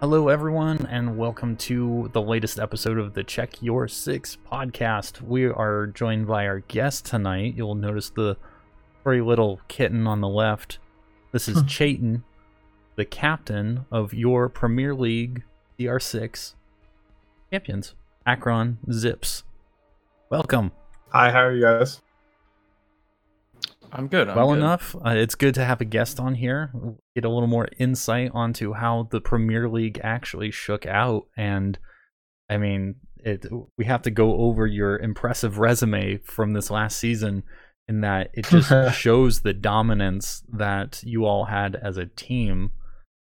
Hello, everyone, and welcome to the latest episode of the Check Your Six podcast. We are joined by our guest tonight. You'll notice the very little kitten on the left. This is Chayton, the captain of your Premier League CR6 champions, Akron Zips. Welcome. Hi, how are you guys? I'm good. I'm well good. enough. Uh, it's good to have a guest on here. Get a little more insight onto how the Premier League actually shook out, and I mean, it. We have to go over your impressive resume from this last season, in that it just shows the dominance that you all had as a team.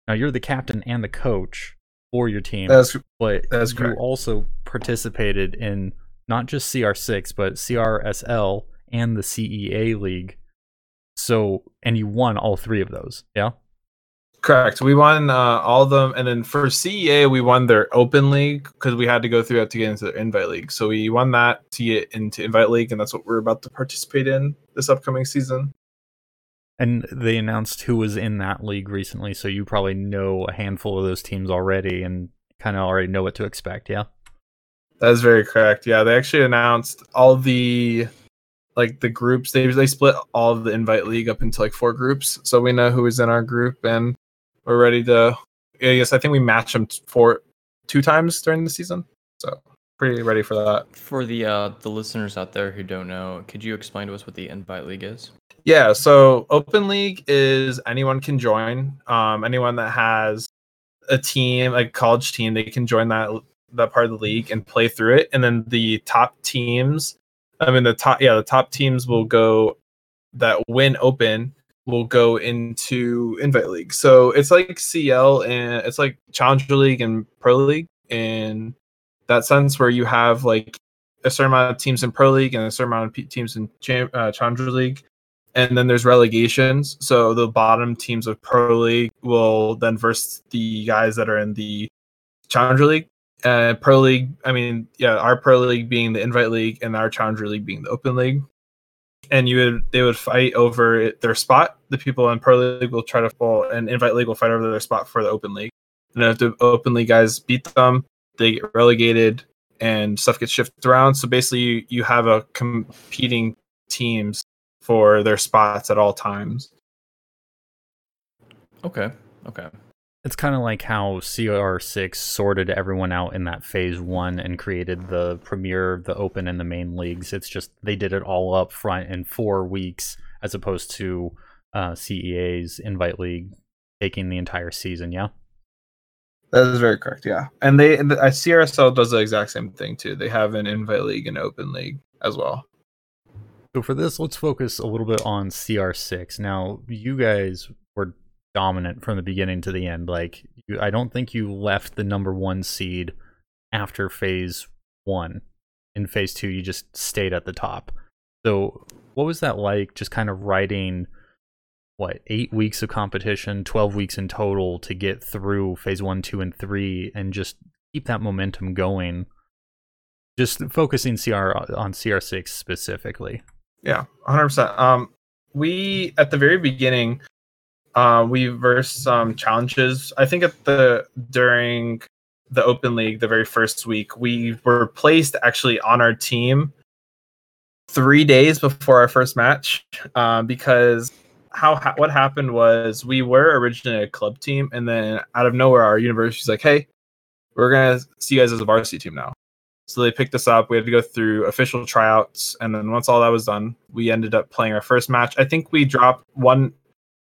Now you're the captain and the coach for your team, That's but that's you correct. also participated in not just CR6 but CRSL and the CEA league. So, and you won all three of those. Yeah. correct. We won uh, all of them, and then for CEA, we won their Open League because we had to go through that to get into the Invite League. So we won that to get into Invite League, and that's what we're about to participate in this upcoming season. And they announced who was in that league recently, so you probably know a handful of those teams already and kind of already know what to expect. Yeah. That is very correct. Yeah, they actually announced all the like the groups. They they split all of the Invite League up into like four groups, so we know who is in our group, and we're ready to. I guess I think we match them for two times during the season, so pretty ready for that. For the uh, the listeners out there who don't know, could you explain to us what the Invite League is? Yeah, so Open League is anyone can join. Um, anyone that has a team, like college team, they can join that that part of the league and play through it. And then the top teams, I mean the top, yeah, the top teams will go that win Open will go into Invite League. So it's like CL and it's like Challenger League and Pro League in that sense, where you have like a certain amount of teams in Pro League and a certain amount of teams in Cham- uh, Challenger League and then there's relegations. So the bottom teams of Pro League will then verse the guys that are in the Challenger League. Uh, Pro League, I mean, yeah, our Pro League being the Invite League, and our Challenger League being the Open League. And you would they would fight over their spot. The people in Pro League will try to fall, and Invite League will fight over their spot for the Open League. And if the Open League guys beat them, they get relegated, and stuff gets shifted around. So basically, you, you have a competing teams for their spots at all times. Okay. Okay. It's kind of like how CR6 sorted everyone out in that phase one and created the Premier, the Open, and the main leagues. It's just they did it all up front in four weeks as opposed to uh, CEA's Invite League taking the entire season. Yeah. That is very correct. Yeah, and they and the, uh, CRSL does the exact same thing too. They have an invite league and open league as well. So for this, let's focus a little bit on CR6. Now, you guys dominant from the beginning to the end. Like, you, I don't think you left the number one seed after phase one. In phase two, you just stayed at the top. So, what was that like? Just kind of riding what eight weeks of competition, twelve weeks in total to get through phase one, two, and three, and just keep that momentum going. Just focusing CR on CR6 specifically. Yeah, hundred percent. Um, we at the very beginning, uh, we versed some challenges. I think at the during the open league, the very first week, we were placed actually on our team three days before our first match, uh, because how ha- what happened was we were originally a club team, and then out of nowhere, our university's like, "Hey, we're gonna see you guys as a varsity team now." So they picked us up. We had to go through official tryouts, and then once all that was done, we ended up playing our first match. I think we dropped one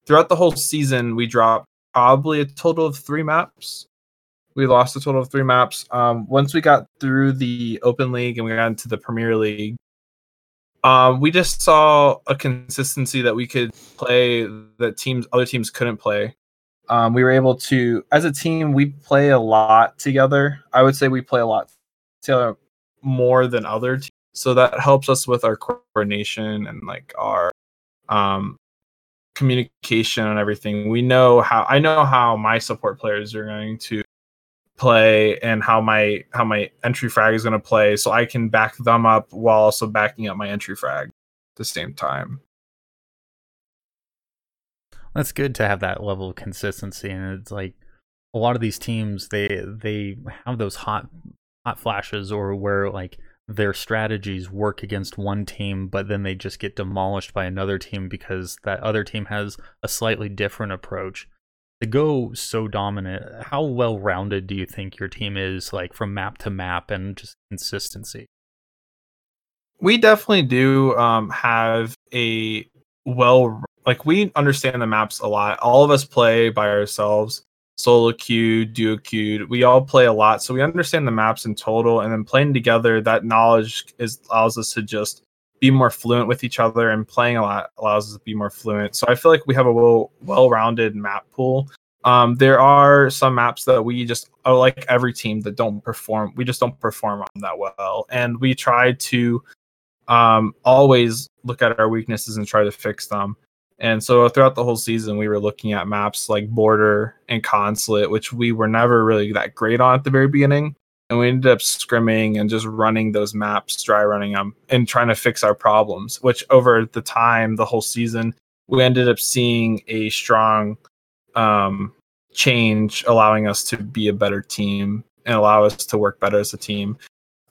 throughout the whole season. We dropped probably a total of three maps. We lost a total of three maps. Um, once we got through the Open League and we got into the Premier League, um, we just saw a consistency that we could play that teams, other teams couldn't play. Um, we were able to, as a team, we play a lot together. I would say we play a lot together more than other teams. So that helps us with our coordination and like our um, communication and everything. We know how I know how my support players are going to play and how my how my entry frag is going to play so I can back them up while also backing up my entry frag at the same time. That's good to have that level of consistency, and it's like a lot of these teams they they have those hot hot flashes or where like their strategies work against one team, but then they just get demolished by another team because that other team has a slightly different approach. To go so dominant, how well rounded do you think your team is, like from map to map and just consistency? We definitely do um, have a well, like we understand the maps a lot. All of us play by ourselves solo queued, duo queued. We all play a lot, so we understand the maps in total. And then playing together, that knowledge is allows us to just be more fluent with each other, and playing a lot allows us to be more fluent. So I feel like we have a well well-rounded map pool. Um, there are some maps that we just oh, like every team that don't perform. We just don't perform on that well, and we try to um, always look at our weaknesses and try to fix them. And so throughout the whole season, we were looking at maps like Border and Consulate, which we were never really that great on at the very beginning. And we ended up scrimming and just running those maps, dry running them, and trying to fix our problems. Which over the time, the whole season, we ended up seeing a strong um, change, allowing us to be a better team and allow us to work better as a team.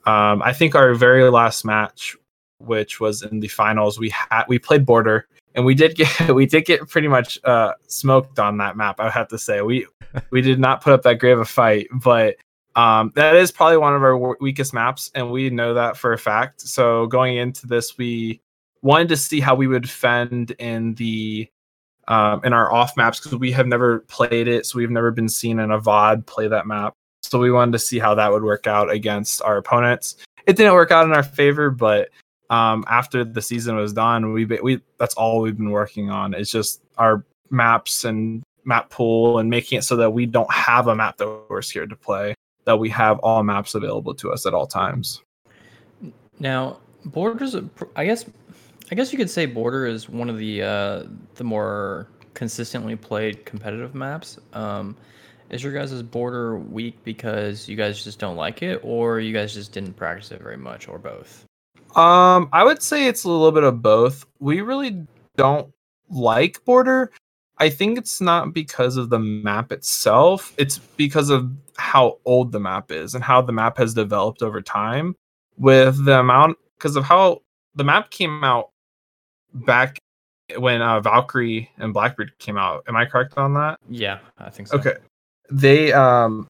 Um, I think our very last match, which was in the finals, we had we played Border and we did get we did get pretty much uh, smoked on that map. I have to say we we did not put up that great of a fight, but um, that is probably one of our weakest maps, and we know that for a fact. So going into this, we wanted to see how we would fend in the um, in our off maps because we have never played it, so we've never been seen in a VOD play that map. So we wanted to see how that would work out against our opponents. It didn't work out in our favor, but um, after the season was done, we we that's all we've been working on. It's just our maps and map pool and making it so that we don't have a map that we're scared to play. That we have all maps available to us at all times. Now, borders. I guess. I guess you could say border is one of the uh, the more consistently played competitive maps. Um, is your guys' border weak because you guys just don't like it, or you guys just didn't practice it very much, or both? Um, I would say it's a little bit of both. We really don't like Border. I think it's not because of the map itself. It's because of how old the map is and how the map has developed over time with the amount because of how the map came out back when uh, Valkyrie and Blackbeard came out. Am I correct on that? Yeah, I think so. Okay. They um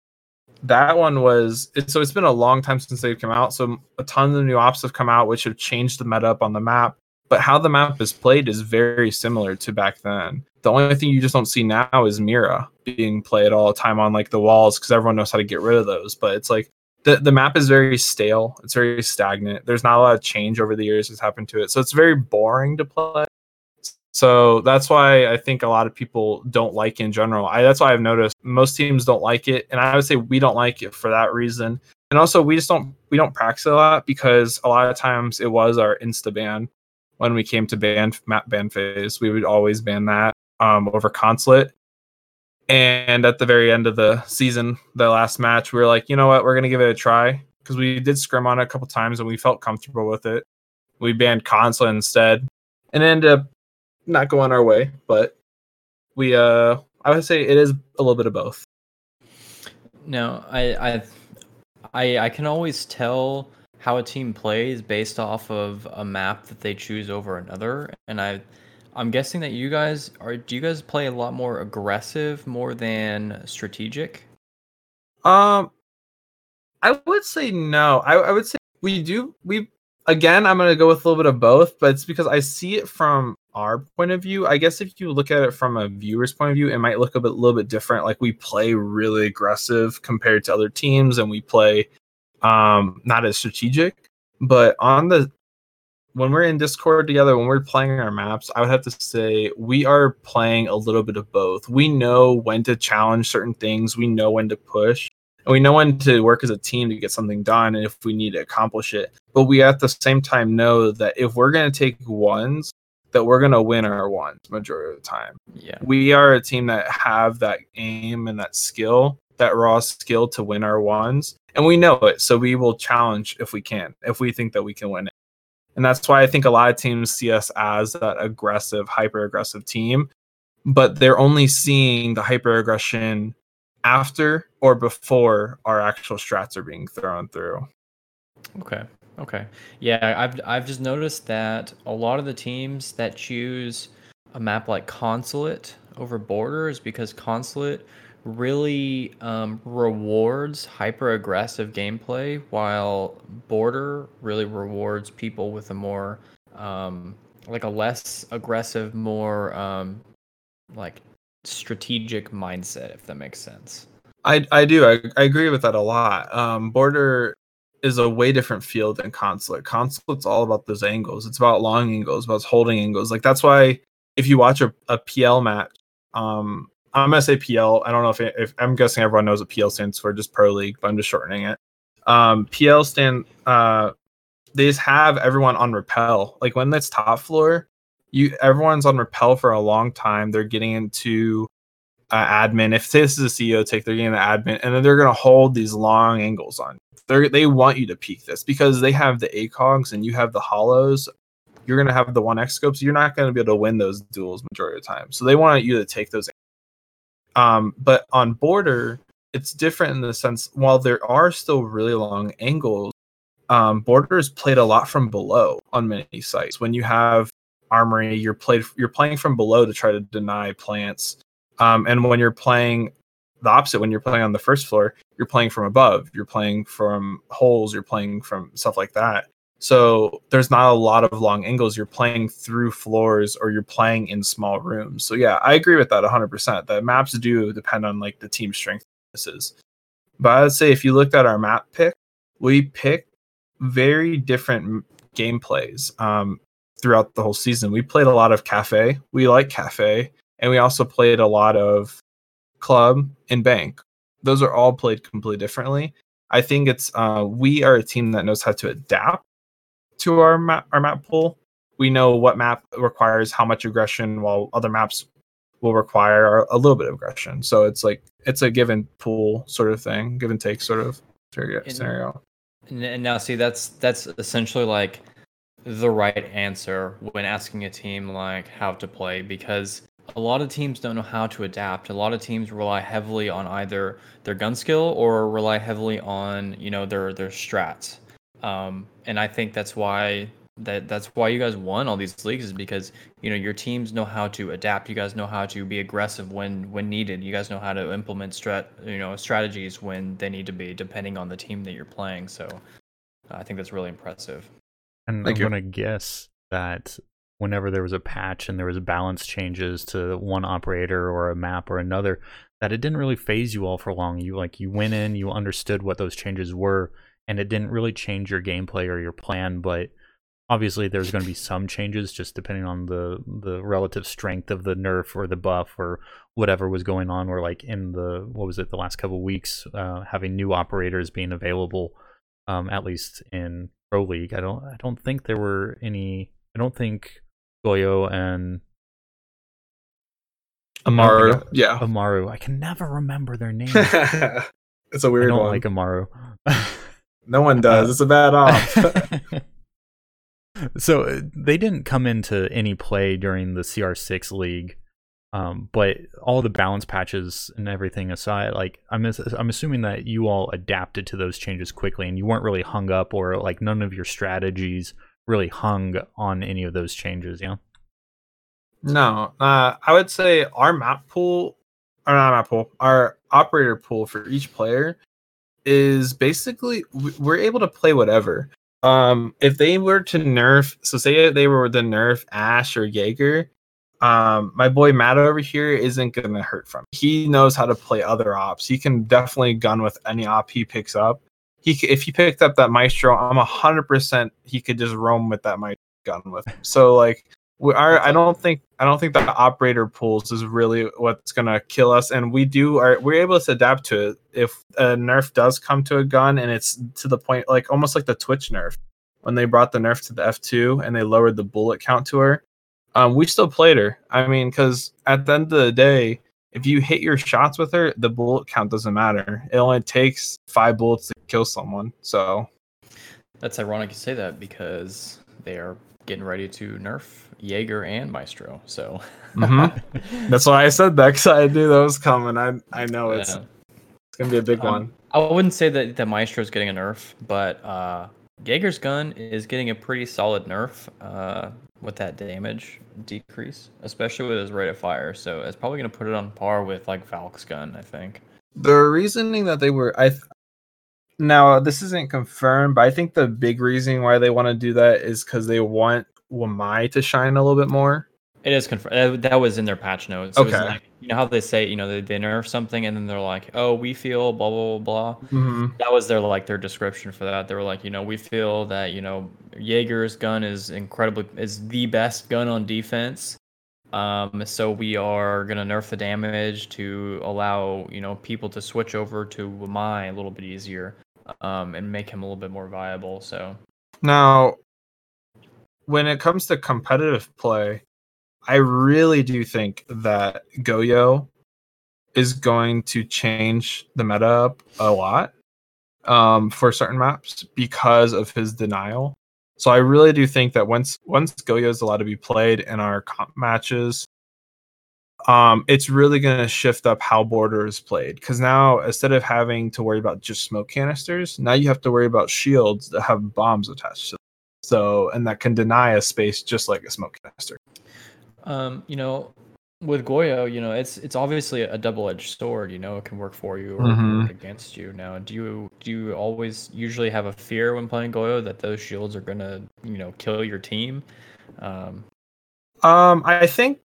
that one was it, so it's been a long time since they've come out so a ton of new ops have come out which have changed the meta up on the map but how the map is played is very similar to back then. The only thing you just don't see now is mira being played all the time on like the walls because everyone knows how to get rid of those but it's like the, the map is very stale it's very stagnant there's not a lot of change over the years that's happened to it so it's very boring to play so that's why I think a lot of people don't like in general. I, that's why I've noticed most teams don't like it, and I would say we don't like it for that reason. And also, we just don't we don't practice a lot because a lot of times it was our insta ban when we came to ban map ban phase. We would always ban that um, over consulate. And at the very end of the season, the last match, we were like, you know what, we're gonna give it a try because we did scrim on it a couple times and we felt comfortable with it. We banned consulate instead, and ended up not going our way, but we uh I would say it is a little bit of both. No, I I I, I can always tell how a team plays based off of a map that they choose over another, and I I'm guessing that you guys are do you guys play a lot more aggressive more than strategic? Um I would say no. I, I would say we do we again I'm gonna go with a little bit of both, but it's because I see it from our point of view. I guess if you look at it from a viewer's point of view, it might look a bit, little bit different. Like we play really aggressive compared to other teams, and we play um, not as strategic. But on the when we're in Discord together, when we're playing our maps, I would have to say we are playing a little bit of both. We know when to challenge certain things, we know when to push, and we know when to work as a team to get something done and if we need to accomplish it. But we at the same time know that if we're going to take ones, that we're gonna win our ones majority of the time. Yeah, we are a team that have that aim and that skill, that raw skill to win our ones, and we know it. So we will challenge if we can, if we think that we can win it. And that's why I think a lot of teams see us as that aggressive, hyper aggressive team, but they're only seeing the hyper aggression after or before our actual strats are being thrown through. Okay. Okay. Yeah, I've I've just noticed that a lot of the teams that choose a map like Consulate over Border is because Consulate really um, rewards hyper aggressive gameplay, while Border really rewards people with a more um, like a less aggressive, more um, like strategic mindset, if that makes sense. I I do. I, I agree with that a lot. Um, Border is a way different field than Consulate. Consulate's all about those angles. It's about long angles, about holding angles. Like that's why if you watch a, a PL match, um, I'm gonna say PL. I don't know if, it, if I'm guessing everyone knows what PL stands for, just Pro League, but I'm just shortening it. Um, PL stand. Uh, they just have everyone on rappel. Like when it's top floor, you everyone's on rappel for a long time. They're getting into uh, admin. If this is a CEO take, they're getting the admin, and then they're gonna hold these long angles on. They they want you to peek this because they have the ACOGs and you have the hollows. You're gonna have the one X scopes. You're not gonna be able to win those duels majority of the time. So they want you to take those um, but on border, it's different in the sense while there are still really long angles, um, border is played a lot from below on many sites. When you have armory, you're played you're playing from below to try to deny plants. Um, and when you're playing the opposite, when you're playing on the first floor, you're playing from above. You're playing from holes. You're playing from stuff like that. So there's not a lot of long angles. You're playing through floors or you're playing in small rooms. So yeah, I agree with that 100%. The maps do depend on like the team strength is. But I would say if you looked at our map pick, we picked very different gameplays um, throughout the whole season. We played a lot of cafe. We like cafe, and we also played a lot of club and bank. Those are all played completely differently. I think it's uh, we are a team that knows how to adapt to our map our map pool. We know what map requires how much aggression, while other maps will require a little bit of aggression. So it's like it's a given pool sort of thing, give and take sort of scenario. And, and now, see, that's that's essentially like the right answer when asking a team like how to play because a lot of teams don't know how to adapt. A lot of teams rely heavily on either their gun skill or rely heavily on you know their their strats. Um, and I think that's why that that's why you guys won all these leagues is because you know your teams know how to adapt. You guys know how to be aggressive when when needed. You guys know how to implement strat you know strategies when they need to be, depending on the team that you're playing. So I think that's really impressive. And Thank I'm you. gonna guess that whenever there was a patch and there was balance changes to one operator or a map or another, that it didn't really faze you all for long. You like you went in, you understood what those changes were and it didn't really change your gameplay or your plan, but obviously there's going to be some changes just depending on the the relative strength of the nerf or the buff or whatever was going on or like in the what was it the last couple weeks uh, having new operators being available um, at least in pro league i don't i don't think there were any i don't think goyo and amaru yeah amaru i can never remember their names it's a weird I don't one like amaru No one does. It's a bad off. so uh, they didn't come into any play during the CR6 league. Um, but all the balance patches and everything aside, like I'm I'm assuming that you all adapted to those changes quickly, and you weren't really hung up, or like none of your strategies really hung on any of those changes. Yeah. No, uh, I would say our map pool, or not map pool, our operator pool for each player is basically we're able to play whatever. Um, if they were to nerf, so say they were the nerf Ash or Jaeger, um, my boy Matt over here isn't gonna hurt from. It. He knows how to play other ops. He can definitely gun with any op he picks up. He if he picked up that Maestro, I'm hundred percent he could just roam with that Maestro gun with him. So like we are i don't think i don't think the operator pools is really what's gonna kill us and we do are we're able to adapt to it if a nerf does come to a gun and it's to the point like almost like the twitch nerf when they brought the nerf to the f2 and they lowered the bullet count to her um, we still played her i mean because at the end of the day if you hit your shots with her the bullet count doesn't matter it only takes five bullets to kill someone so that's ironic you say that because they are getting ready to nerf Jaeger and Maestro. So mm-hmm. that's why I said that because I knew that was coming. I I know it's. Yeah. gonna be a big Um, one. I wouldn't say that that is getting a nerf, but uh, Jaeger's gun is getting a pretty solid nerf uh, with that damage decrease, especially with his rate of fire. So it's probably going to put it on par with like Valk's gun, I think. The reasoning that they were, I th- now this isn't confirmed, but I think the big reason why they want to do that is because they want Wamai to shine a little bit more. It is confirmed. That was in their patch notes. It was Okay. like, you know how they say, you know, they, they nerf something and then they're like, oh, we feel blah, blah, blah, blah. Mm-hmm. That was their like their description for that. They were like, you know, we feel that you know Jaeger's gun is incredibly is the best gun on defense. Um, so we are gonna nerf the damage to allow you know people to switch over to Wamai a little bit easier, um, and make him a little bit more viable. So Now, when it comes to competitive play, I really do think that Goyo is going to change the meta up a lot um, for certain maps because of his denial. So I really do think that once once Goyo is allowed to be played in our comp matches, um, it's really going to shift up how border is played. Because now instead of having to worry about just smoke canisters, now you have to worry about shields that have bombs attached to them. So and that can deny a space just like a smoke canister. Um, you know, with Goyo, you know, it's it's obviously a double-edged sword. You know, it can work for you or Mhm. work against you. Now, do you do you always usually have a fear when playing Goyo that those shields are gonna you know kill your team? Um, Um, I think,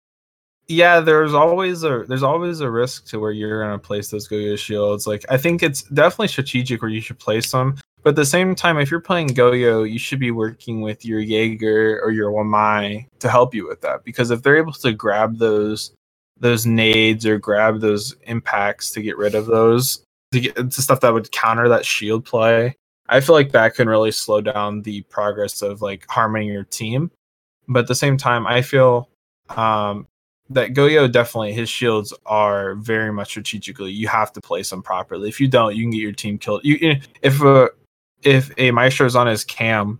yeah, there's always a there's always a risk to where you're gonna place those Goyo shields. Like, I think it's definitely strategic where you should place them. But at the same time, if you're playing Goyo, you should be working with your Jaeger or your Wamai to help you with that. Because if they're able to grab those those nades or grab those impacts to get rid of those, to get to stuff that would counter that shield play, I feel like that can really slow down the progress of like harming your team but at the same time, I feel um, that Goyo definitely his shields are very much strategically. You have to place them properly. If you don't, you can get your team killed. You if a if a maestro is on his cam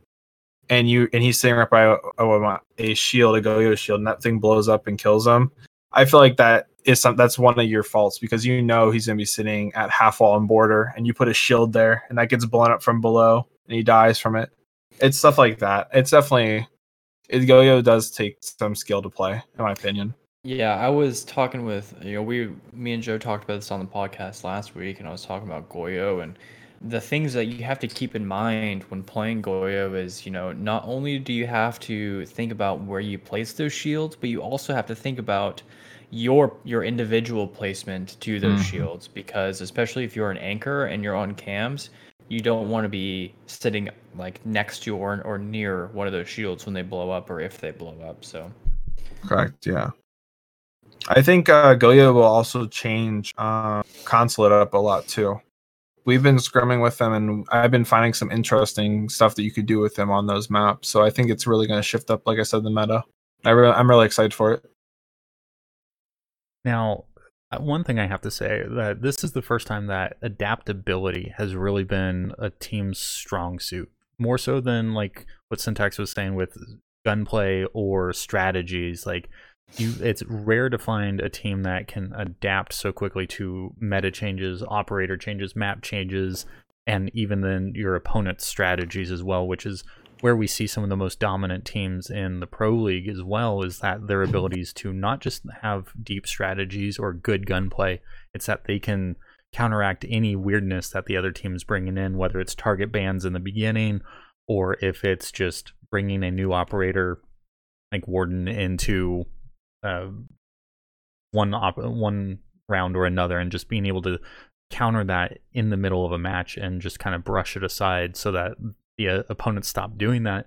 and you and he's sitting right by a, a, a shield, a Goyo shield, and that thing blows up and kills him. I feel like that is some that's one of your faults because you know he's gonna be sitting at half wall and border, and you put a shield there, and that gets blown up from below, and he dies from it. It's stuff like that. It's definitely it, Goyo does take some skill to play, in my opinion. Yeah, I was talking with you know we me and Joe talked about this on the podcast last week, and I was talking about Goyo and the things that you have to keep in mind when playing Goyo is you know not only do you have to think about where you place those shields, but you also have to think about your your individual placement to those Mhm. shields because especially if you're an anchor and you're on cams, you don't want to be sitting like next to or or near one of those shields when they blow up or if they blow up. So Correct. Yeah. I think uh, Goyo will also change uh, consulate up a lot too. We've been scrumming with them, and I've been finding some interesting stuff that you could do with them on those maps. So I think it's really going to shift up, like I said, the meta. I I'm really excited for it. Now, uh, one thing I have to say that this is the first time that adaptability has really been a team's strong suit, more so than like what Syntax was saying with gunplay or strategies. Like, you, it's rare to find a team that can adapt so quickly to meta changes, operator changes, map changes, and even then your opponent's strategies as well, which is where we see some of the most dominant teams in the pro league as well is that their abilities to not just have deep strategies or good gunplay it's that they can counteract any weirdness that the other team is bringing in whether it's target bans in the beginning or if it's just bringing a new operator like warden into uh, one op- one round or another and just being able to counter that in the middle of a match and just kind of brush it aside so that the uh, opponents stop doing that.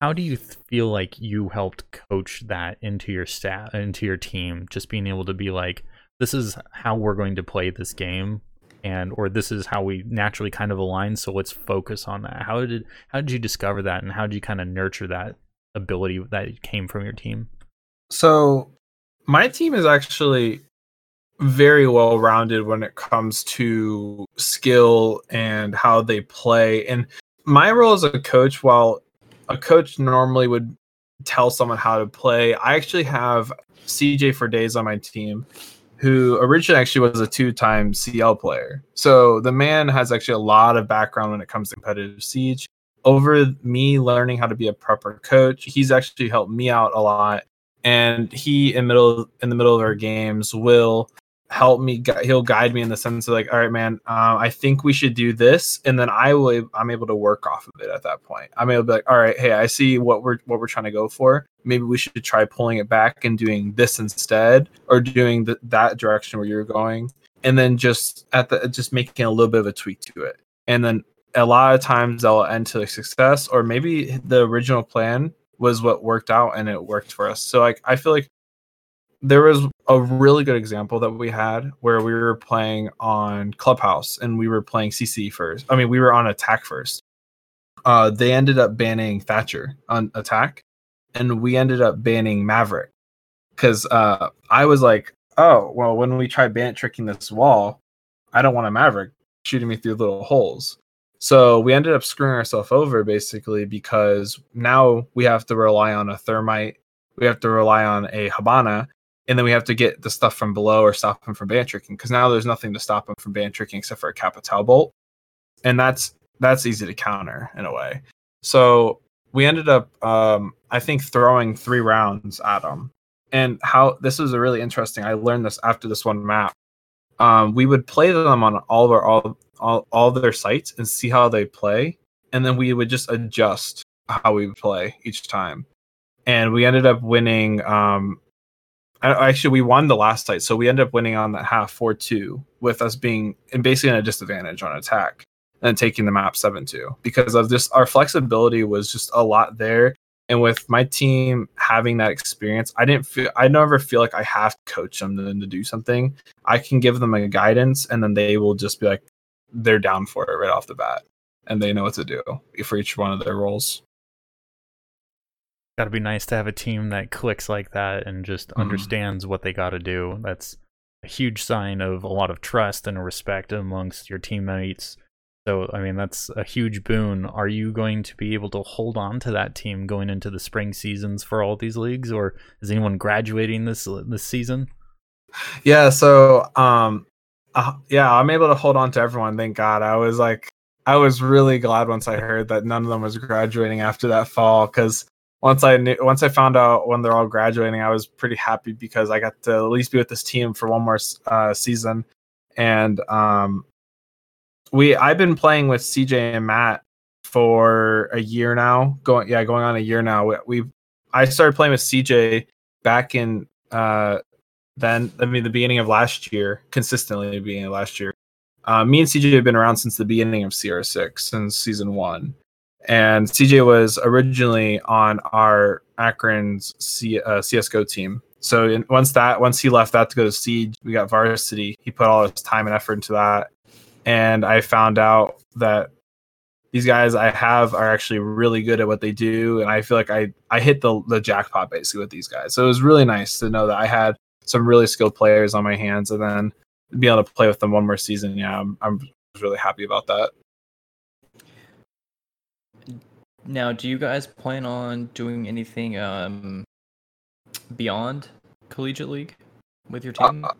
How do you th- feel like you helped coach that into your staff, into your team? Just being able to be like, this is how we're going to play this game, and or this is how we naturally kind of align. So let's focus on that. How did how did you discover that, and how did you kind of nurture that ability that came from your team? So my team is actually very well rounded when it comes to skill and how they play. And my role as a coach, while a coach normally would tell someone how to play, I actually have CJ for days on my team who originally actually was a two-time CL player. So the man has actually a lot of background when it comes to competitive siege. Over me learning how to be a proper coach, he's actually helped me out a lot. And he in middle in the middle of our games will help me he'll guide me in the sense of like all right man uh, i think we should do this and then i will i'm able to work off of it at that point. I'm able to be like all right hey i see what we're what we're trying to go for. Maybe we should try pulling it back and doing this instead or doing the, that direction where you're going and then just at the just making a little bit of a tweak to it. And then a lot of times they'll end to success or maybe the original plan was what worked out and it worked for us so like i feel like there was a really good example that we had where we were playing on Clubhouse and we were playing CC first. I mean, we were on attack first. Uh, they ended up banning Thatcher on attack, and we ended up banning Maverick because uh, I was like, oh, well, when we try bandit tricking this wall, I don't want a Maverick shooting me through little holes. So we ended up screwing ourselves over basically because now we have to rely on a thermite, we have to rely on a hibana, and then we have to get the stuff from below or stop him from bandit tricking because now there's nothing to stop him from bandit tricking except for a Capitão bolt, and that's that's easy to counter in a way. So we ended up, um, I think, throwing three rounds at him, and how this was a really interesting. I learned this after this one map. Um, we would play them on all of our all all all their sites and see how they play, and then we would just adjust how we play each time. And we ended up winning um, actually we won the last site so we ended up winning on that half 4-2 with us being in basically in a disadvantage on attack and taking the map 7-2 because of this our flexibility was just a lot there. And with my team having that experience i didn't feel i never feel like i have to coach them to, to do something. I can give them a guidance and then they will just be like they're down for it right off the bat and they know what to do for each one of their roles got to be nice to have a team that clicks like that and just mm-hmm. understands what they got to do. That's a huge sign of a lot of trust and respect amongst your teammates. So, I mean, that's a huge boon. Are you going to be able to hold on to that team going into the spring seasons for all these leagues, or is anyone graduating this this season? Yeah. So, um, uh, yeah, I'm able to hold on to everyone. Thank God. I was like, I was really glad once I heard that none of them was graduating after that fall because once I knew, once I found out when they're all graduating, I was pretty happy because I got to at least be with this team for one more uh, season. And um, we I've been playing with CJ and Matt for a year now. Going yeah, going on a year now. We, we I started playing with CJ back in uh, then I mean the beginning of last year, consistently the beginning of last year. Uh, me and CJ have been around since the beginning of CR6, since season one and CJ was originally on our Akron's C, uh, CS:GO team. So in, once that once he left that to go to Siege, we got Varsity. He put all his time and effort into that, and I found out that these guys I have are actually really good at what they do, and I feel like I I hit the the jackpot basically with these guys. So it was really nice to know that I had some really skilled players on my hands, and then be able to play with them one more season. Yeah, I'm I'm really happy about that. Now, do you guys plan on doing anything um, beyond Collegiate League with your team? Uh,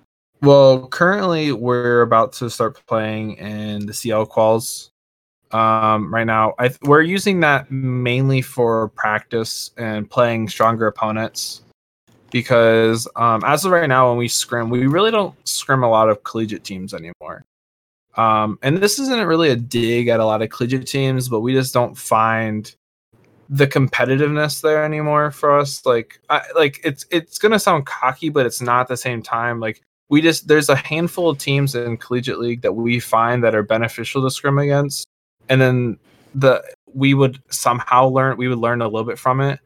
well, currently we're about to start playing in the CL quals. Um, right now, I th- we're using that mainly for practice and playing stronger opponents. Because um, as of right now, when we scrim, we really don't scrim a lot of collegiate teams anymore. Um, and this isn't really a dig at a lot of collegiate teams, but we just don't find the competitiveness there anymore for us. Like, I, like it's it's gonna sound cocky, but it's not at the same time. Like, we just there's a handful of teams in collegiate league that we find that are beneficial to scrim against, and then the we would somehow learn we would learn a little bit from it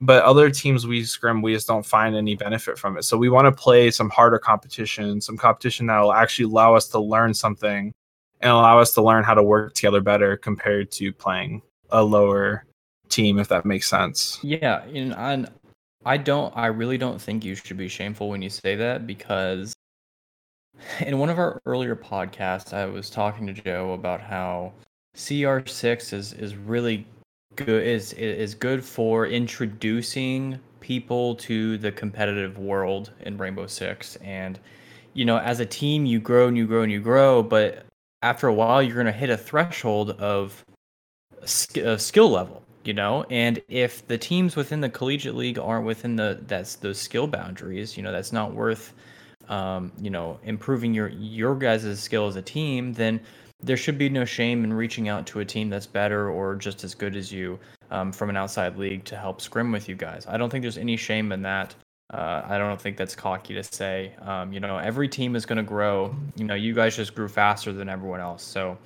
but other teams we scrim we just don't find any benefit from it. So we want to play some harder competition some competition that will actually allow us to learn something and allow us to learn how to work together better compared to playing a lower team if that makes sense. Yeah and I, don't i really don't think you should be shameful when you say that because in one of our earlier podcasts i was talking to joe about how cr6 is is really good is is good for introducing people to the competitive world in Rainbow Six and you know, as a team, you grow and you grow and you grow, but after a while, you're going to hit a threshold of sk- skill level, you know. And if the teams within the collegiate league aren't within the that's those skill boundaries, you know, that's not worth, um, you know, improving your your guys' skill as a team, then there should be no shame in reaching out to a team that's better or just as good as you um, from an outside league to help scrim with you guys. I don't think there's any shame in that. Uh, I don't think that's cocky to say. Um, you know, every team is going to grow. You know, you guys just grew faster than everyone else, so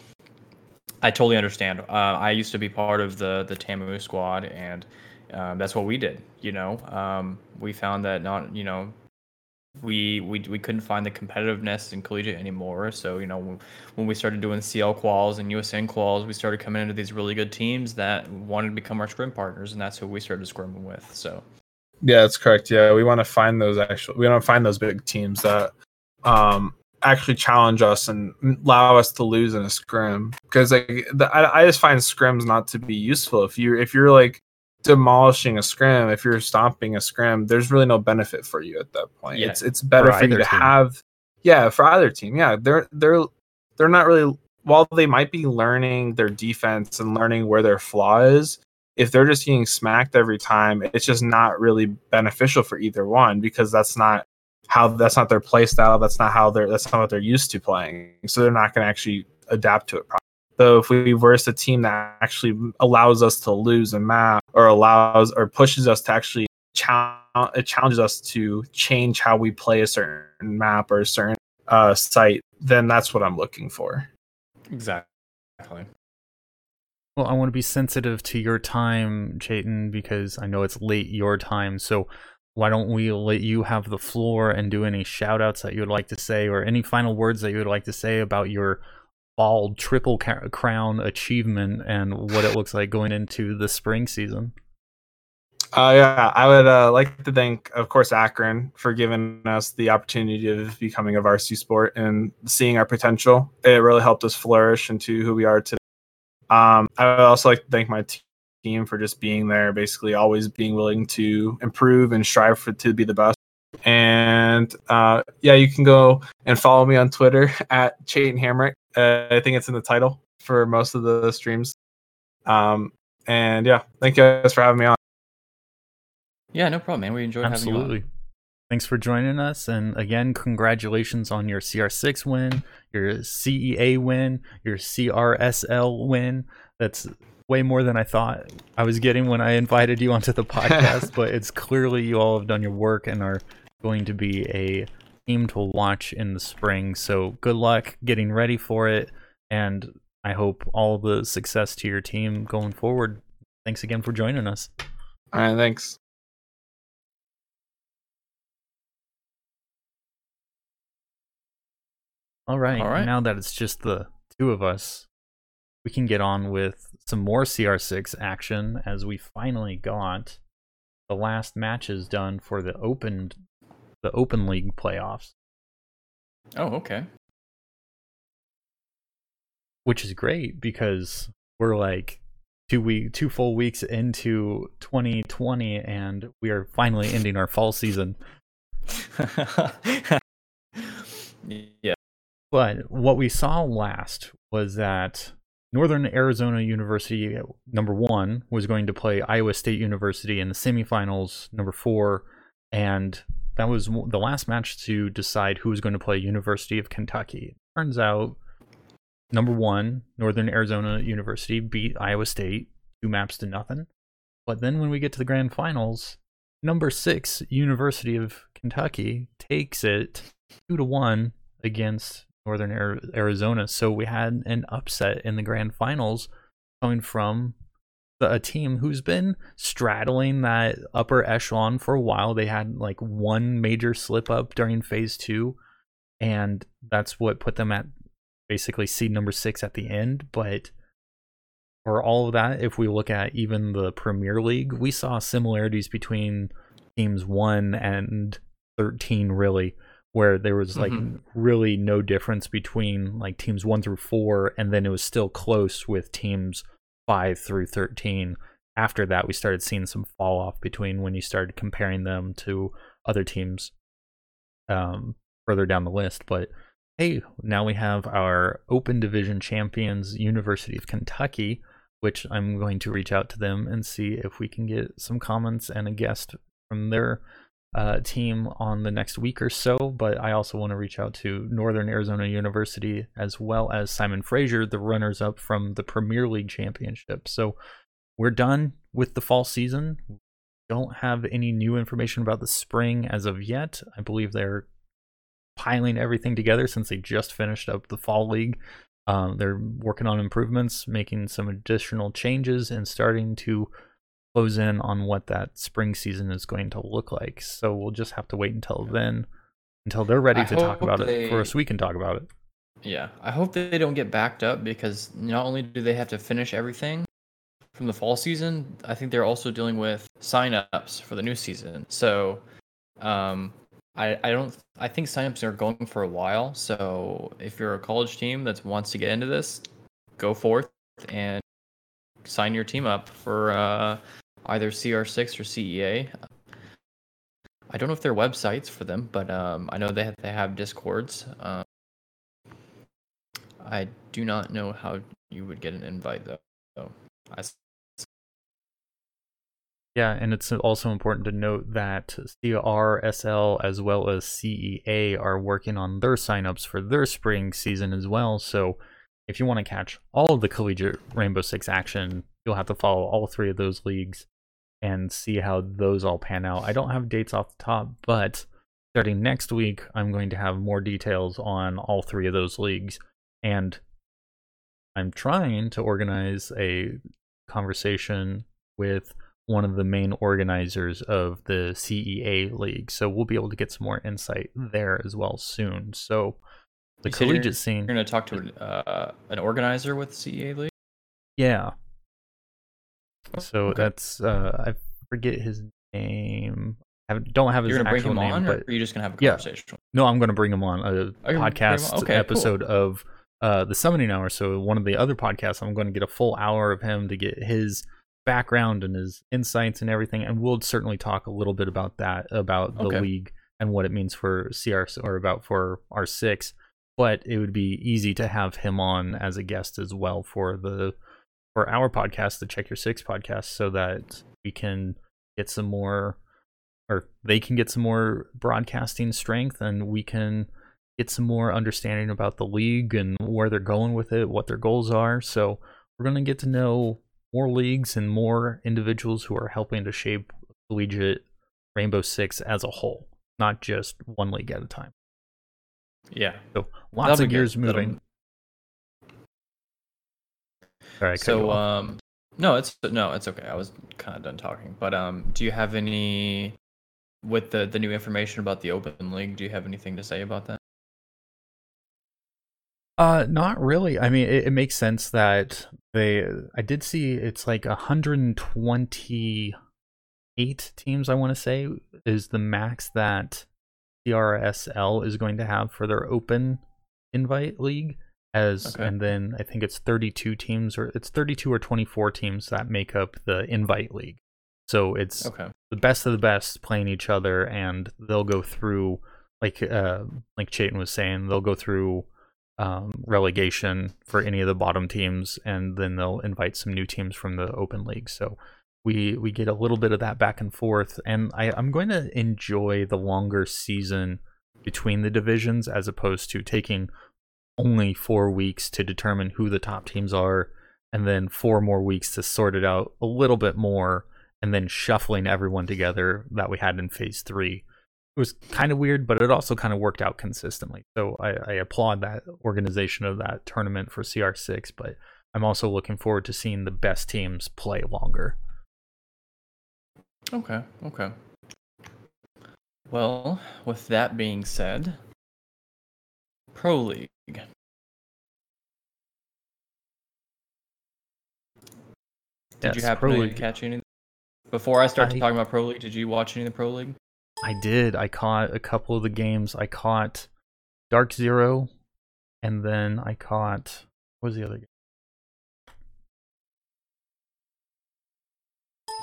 I totally understand. Uh, I used to be part of the the Tamu squad, and um, that's what we did. You know, um, we found that not you know we we we couldn't find the competitiveness in collegiate anymore. So you know when we started doing CL quals and USN quals, we started coming into these really good teams that wanted to become our scrim partners, and that's who we started scrimming with. So yeah, that's correct. Yeah, we want to find those actual. We want to find those big teams that um, actually challenge us and allow us to lose in a scrim. Because like the, I, I just find scrims not to be useful. If you if you're like demolishing a scrim, if you're stomping a scrim, there's really no benefit for you at that point. Yeah. It's it's better for, for you to team. have. Yeah, for either team. Yeah, they're they're they're not really. While they might be learning their defense and learning where their flaw is, if they're just getting smacked every time, it's just not really beneficial for either one because that's not how that's not their play style. That's not how they're that's not what they're used to playing. So they're not going to actually adapt to it. Properly. So if we verse a team that actually allows us to lose a map or allows or pushes us to actually challenge, it challenges us to change how we play a certain map or a certain uh, site, then that's what I'm looking for. Exactly. Well, I want to be sensitive to your time, Chayton, because I know it's late your time. So why don't we let you have the floor and do any shout outs that you would like to say or any final words that you would like to say about your triple crown achievement and what it looks like going into the spring season? Uh, yeah, I would uh, like to thank, of course, Akron for giving us the opportunity of becoming a varsity sport and seeing our potential. It really helped us flourish into who we are today. Um, I would also like to thank my team for just being there, basically always being willing to improve and strive for to be the best. And uh, yeah, you can go and follow me on Twitter at Chayton Hamrick. Uh, I think it's in the title for most of the streams. Um, and yeah, thank you guys for having me on. Yeah, no problem, man. We enjoyed Absolutely. having you on. Thanks for joining us. And again, congratulations on your CR6 win, your CEA win, your CRSL win. That's way more than I thought I was getting when I invited you onto the podcast. but it's clearly you all have done your work and are going to be a team to watch in the spring. So good luck getting ready for it. And I hope all the success to your team going forward. Thanks again for joining us. All right, thanks. All right. All right. Now that it's just the two of us, we can get on with some more CR6 action as we finally got the last matches done for the open the open league playoffs. Oh, okay. Which is great because we're like two week two full weeks into 2020 and we are finally ending our fall season. yeah. But what we saw last was that Northern Arizona University, number one, was going to play Iowa State University in the semifinals, number four, and that was the last match to decide who was going to play University of Kentucky. Turns out, number one, Northern Arizona University beat Iowa State two maps to nothing. But then when we get to the grand finals, number six, University of Kentucky, takes it two to one against Northern Arizona. So we had an upset in the grand finals coming from a team who's been straddling that upper echelon for a while. They had like one major slip up during phase two, and that's what put them at basically seed number six at the end. But for all of that, if we look at even the Premier League, we saw similarities between teams one and 13, really where there was like mm-hmm. really no difference between like teams 1 through 4 and then it was still close with teams 5 through 13 after that we started seeing some fall off between when you started comparing them to other teams um further down the list. But hey, now we have our Open Division champions, University of Kentucky, which I'm going to reach out to them and see if we can get some comments and a guest from their uh, team on the next week or so. But I also want to reach out to Northern Arizona University as well as Simon Fraser, the runners up from the Premier League Championship. So we're done with the fall season. Don't have any new information about the spring as of yet. I believe they're piling everything together since they just finished up the fall league. Um, they're working on improvements, making some additional changes, and starting to close in on what that spring season is going to look like. So we'll just have to wait until then, until they're ready I to talk about it they- for us. We can talk about it. Yeah, I hope they don't get backed up because not only do they have to finish everything from the fall season, I think they're also dealing with sign-ups for the new season. So, um, I I don't I think sign-ups are going for a while. So if you're a college team that wants to get into this, go forth and sign your team up for uh, either CR6 or CEA. I don't know if there are websites for them, but um, I know they have, they have discords. Um, I do not know how you would get an invite though. So I Yeah, and it's also important to note that CRSL as well as CEA are working on their signups for their spring season as well. So if you want to catch all of the collegiate Rainbow Six action, you'll have to follow all three of those leagues and see how those all pan out. I don't have dates off the top, but starting next week, I'm going to have more details on all three of those leagues. And I'm trying to organize a conversation with one of the main organizers of the CEA league. So we'll be able to get some more insight there as well soon. So the You said you're- collegiate scene, you're going to talk to an, uh, an organizer with CEA League. yeah. So Okay. that's uh I forget his name. I don't have his You're going to bring actual him name, on, or but are you just going to have a conversation? Yeah. no, I'm going to bring him on a Oh, gonna bring him on? podcast Okay, cool. episode of uh, the Summoning Hour. So one of the other podcasts, I'm going to get a full hour of him to get his background and his insights and everything, and we'll certainly talk a little bit about that, about the Okay. league and what it means for CR or about for R6. But it would be easy to have him on as a guest as well for the for our podcast, the Check Your Six podcast, so that we can get some more or they can get some more broadcasting strength and we can get some more understanding about the league and where they're going with it, what their goals are. So we're going to get to know more leagues and more individuals who are helping to shape collegiate Rainbow Six as a whole, not just one league at a time. Yeah. So lots That'll of be good. gears That'll- moving. Sorry, I cut you So um, no, it's no, it's okay. I was kind of done talking. But um, do you have any with the the new information about the Open League? Do you have anything to say about that? Uh, not really. I mean, it, it makes sense that they. I did see it's like 128 teams. I want to say is the max that CRSL is going to have for their open invite league. As Okay. and then I think it's 32 teams or it's 32 or 24 teams that make up the invite league. So it's Okay. the best of the best playing each other and they'll go through like uh like Chayton was saying they'll go through um relegation for any of the bottom teams and then they'll invite some new teams from the open league so we we get a little bit of that back and forth and I, i'm going to enjoy the longer season between the divisions as opposed to taking only four weeks to determine who the top teams are and then four more weeks to sort it out a little bit more and then shuffling everyone together that we had in phase three. It was kind of weird, but it also kind of worked out consistently. So I, I applaud that organization of that tournament for CR6, but I'm also looking forward to seeing the best teams play longer. Okay. Okay. Well, with that being said, Pro League. Did you Yes, happen Pro to League. catch any? Before I start I- talking about Pro League, did you watch any of the Pro League? I did. I caught a couple of the games. I caught Dark Zero, and then I caught what was the other game?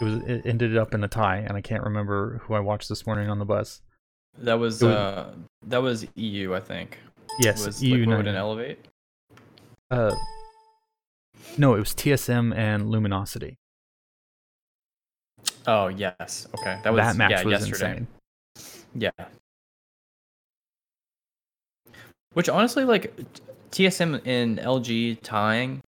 It was it ended up in a tie, and I can't remember who I watched this morning on the bus. That was was- uh that was EU, I think. Yes, was EU Liquid and Elevate. Uh, no, it was TSM and Luminosity. Oh yes, okay. That was that match yeah, was yesterday. insane. Yeah. Which honestly, like TSM and LG tying,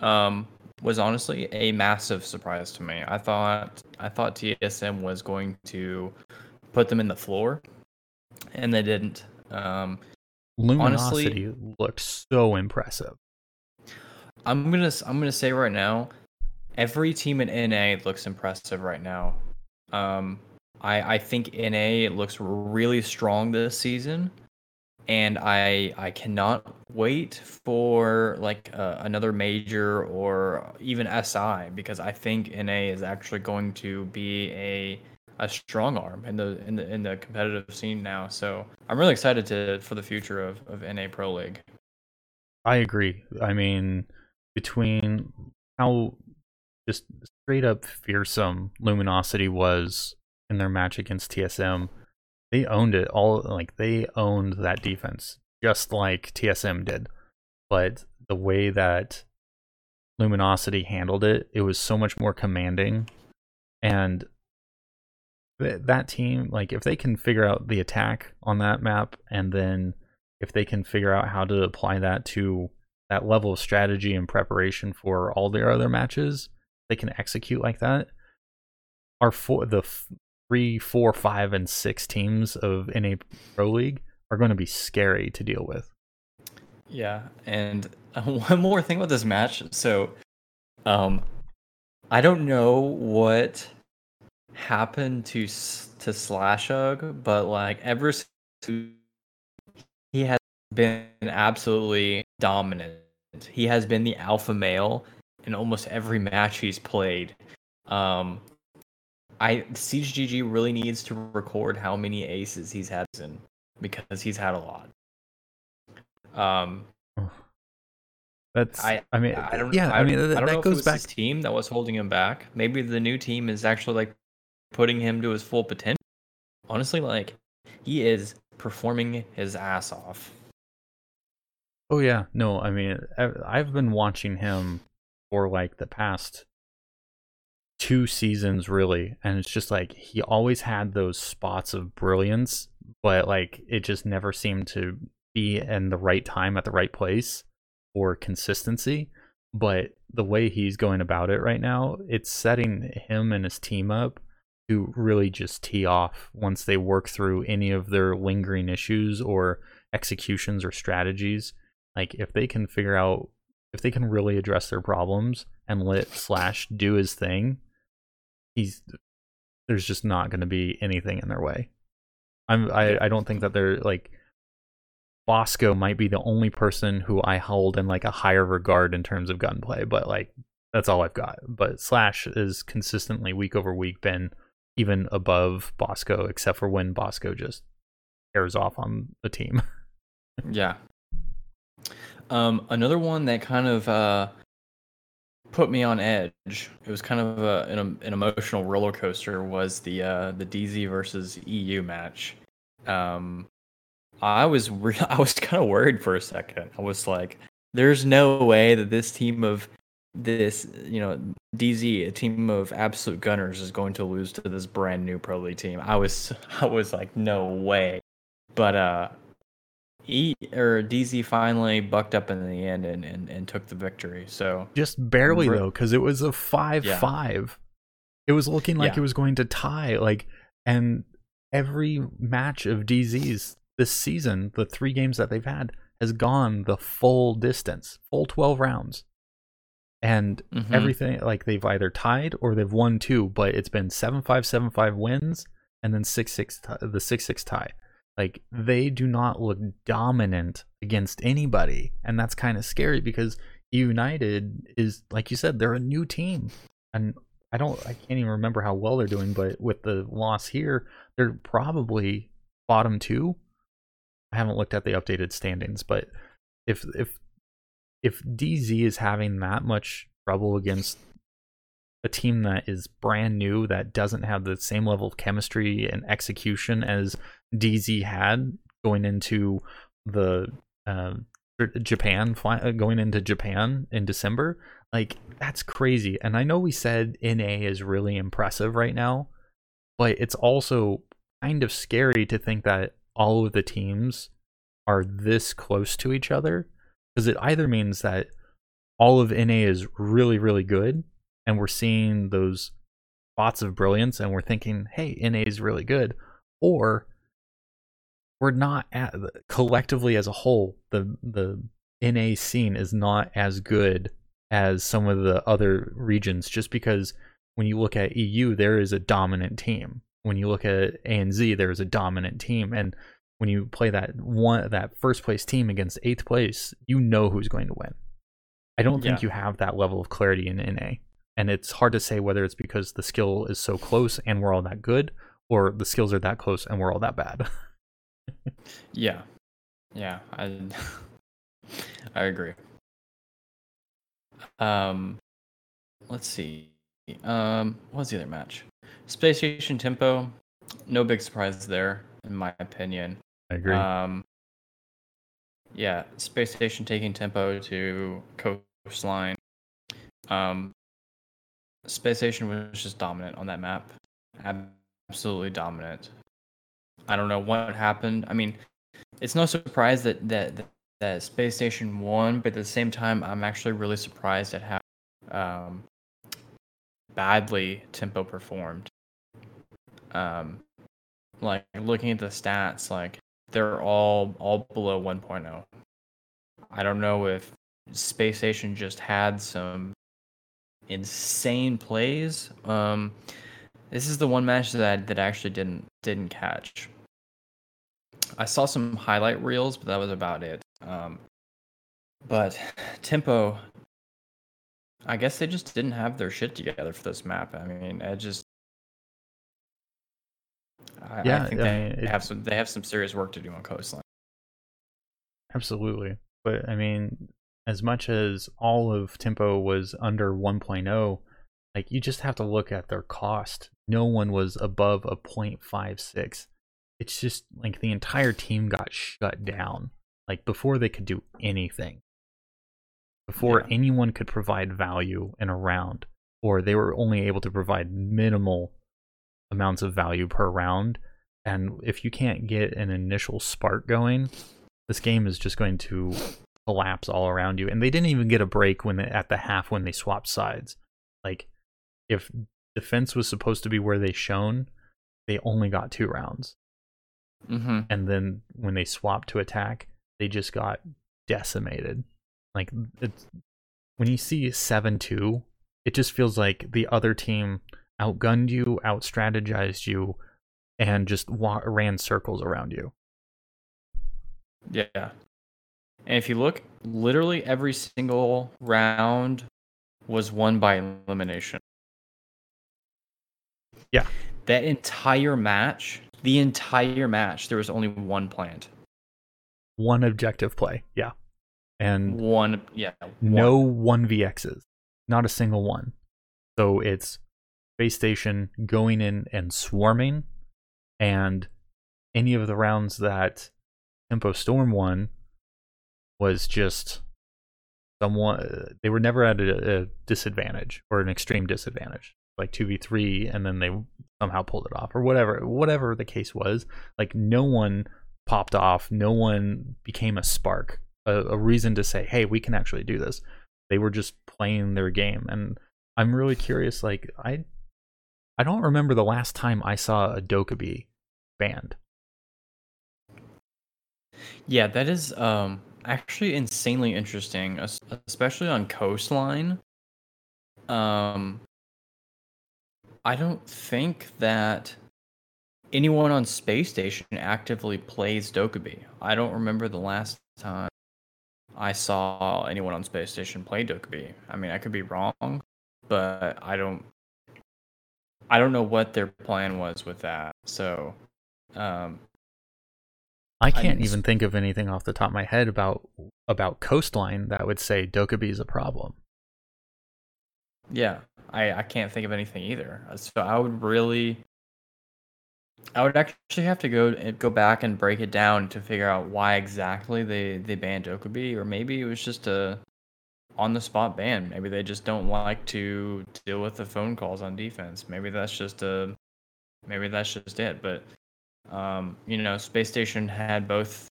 um, was honestly a massive surprise to me. I thought I thought TSM was going to put them in the floor, and they didn't. Um, Honestly- Luminosity looked so impressive. I'm gonna I'm gonna say right now, every team in NA looks impressive right now. Um, I I think NA looks really strong this season, and I I cannot wait for like uh, another major or even SI because I think NA is actually going to be a a strong arm in the in the in the competitive scene now. So I'm really excited to for the future of of NA Pro League. I agree. I mean, between how just straight up fearsome Luminosity was in their match against TSM, they owned it all. Like they owned that defense just like TSM did. But the way that Luminosity handled it, it was so much more commanding. And that team, like if they can figure out the attack on that map and then if they can figure out how to apply that to that level of strategy and preparation for all their other matches, they can execute like that. Our four, the f- three, four, five, and six teams of NA Pro League are going to be scary to deal with. Yeah, and one more thing about this match. So, um, I don't know what happened to to Slashug, but like ever since he has been absolutely dominant. He has been the alpha male in almost every match he's played. Um, I SiegeGG really needs to record how many aces he's had in because he's had a lot. Um, That's I, I mean I don't. yeah I, mean that, I don't that know if goes it was back his team that was holding him back. Maybe the new team is actually like putting him to his full potential. Honestly, like he is performing his ass off. Oh yeah, no, I mean I've been watching him for like the past two seasons really, and it's just like he always had those spots of brilliance, but like it just never seemed to be in the right time at the right place or consistency. But the way he's going about it right now, it's setting him and his team up to really just tee off once they work through any of their lingering issues or executions or strategies. Like if they can figure out if they can really address their problems and let slash do his thing he's there's just not going to be anything in their way. I'm i, I don't think that they're like bosco might be the only person who i hold in like a higher regard in terms of gunplay but like that's all i've got. But slash is consistently week over week been even above bosco except for when bosco just tears off on the team Yeah. Um, another one that kind of uh, put me on edge. It was kind of a, an, an emotional roller coaster. Was the uh, the DZ versus EU match? Um, I was re- I was kind of worried for a second. I was like, "There's no way that this team of this, you know, DZ, a team of absolute gunners, is going to lose to this brand new pro league team." I was I was like, "No way!" But uh, E or DZ finally bucked up in the end and, and, and took the victory. So Just barely though, because it was a five-five. It was looking like Yeah. it was going to tie. Like, and every match of DZ's this season, the three games that they've had, has gone the full distance, full twelve rounds, and mhm. everything like they've either tied or they've won two. But it's been seven-five, seven-five wins, and then six-six, the six-six tie. Like they do not look dominant against anybody, and that's kind of scary because United is like you said, they're a new team, and I don't, I can't even remember how well they're doing, but with the loss here, they're probably bottom two. I haven't looked at the updated standings, but if if if DZ is having that much trouble against a team that is brand new that doesn't have the same level of chemistry and execution as DZ had going into the uh, Japan uh, going into Japan in December. Like that's crazy. And I know we said NA is really impressive right now, but it's also kind of scary to think that all of the teams are this close to each other because it either means that all of NA is really really good and we're seeing those spots of brilliance and we're thinking, "Hey, NA is really good," or we're not at, collectively as a whole the the NA scene is not as good as some of the other regions just because when you look at EU there is a dominant team. When you look at ANZ there is a dominant team and when you play that one that first place team against eighth place you know who's going to win I don't think Yeah. you have that level of clarity in NA and it's hard to say whether it's because the skill is so close and we're all that good or the skills are that close and we're all that bad Yeah, yeah, I I agree. Um, let's see. Um, what's the other match? Space Station Tempo. No big surprise there, in my opinion. I agree Um, yeah, Space Station taking tempo to coastline. Um, Space Station was just dominant on that map. Absolutely dominant. I don't know what happened. I mean, it's no surprise that that that, Space Station won, but at the same time, I'm actually really surprised at how um, badly Tempo performed. Um, like looking at the stats, like they're all all below 1.0. I don't know if Space Station just had some insane plays. Um, this is the one match that I, that I actually didn't didn't catch. I saw some highlight reels, but that was about it. Um, but tempo, I guess they just didn't have their shit together for this map. I mean, it just. I, Yeah, I think I they mean, it- have some. They have some serious work to do on coastline. Absolutely. But I mean, as much as all of Tempo was under 1.0, like you just have to look at their cost. No one was above a 0.56. It's just like the entire team got shut down. Like before they could do anything. Before Yeah. anyone could provide value in a round, or they were only able to provide minimal amounts of value per round. And if you can't get an initial spark going, this game is just going to collapse all around you. And they didn't even get a break when they, at the half when they swapped sides. Like if defense was supposed to be where they shone, they only got two rounds. Mm-hmm. And then when they swapped to attack, they just got decimated. Like it's when you see 7-2, it just feels like the other team outgunned you, out strategized you, and just wa- ran circles around you. Yeah. And if you look, literally every single round was won by elimination. Yeah. That entire match, the entire match, there was only one plant. One objective play, yeah. And One, yeah. no 1vx's not a single one so it's space station going in and swarming and any of the rounds that tempo storm won was just someone they were never at a, a disadvantage or an extreme disadvantage like 2v3 and then they somehow pulled it off or whatever whatever the case was. Like no one popped off. No one became a spark a, a reason to say hey we can actually do this. They were just playing their game and i'm really curious like i i don't remember the last time i saw a dokkaebi band. Yeah, that is um actually insanely interesting, especially on coastline. Um, I don't think that anyone on space station actively plays Dokkaebi. I don't remember the last time I saw anyone on space station play Dokkaebi. I mean, I could be wrong, but I don't. I don't know what their plan was with that. So, um, i can't I'm- even think of anything off the top of my head about about coastline that would say dokkaebi is a problem Yeah, I I can't think of anything either. So I would really I would actually have to go go back and break it down to figure out why exactly they they banned Dokkaebi, or maybe it was just a on the spot ban. Maybe they just don't like to deal with the phone calls on defense. Maybe that's just a maybe that's just it. But um, you know, Space Station had both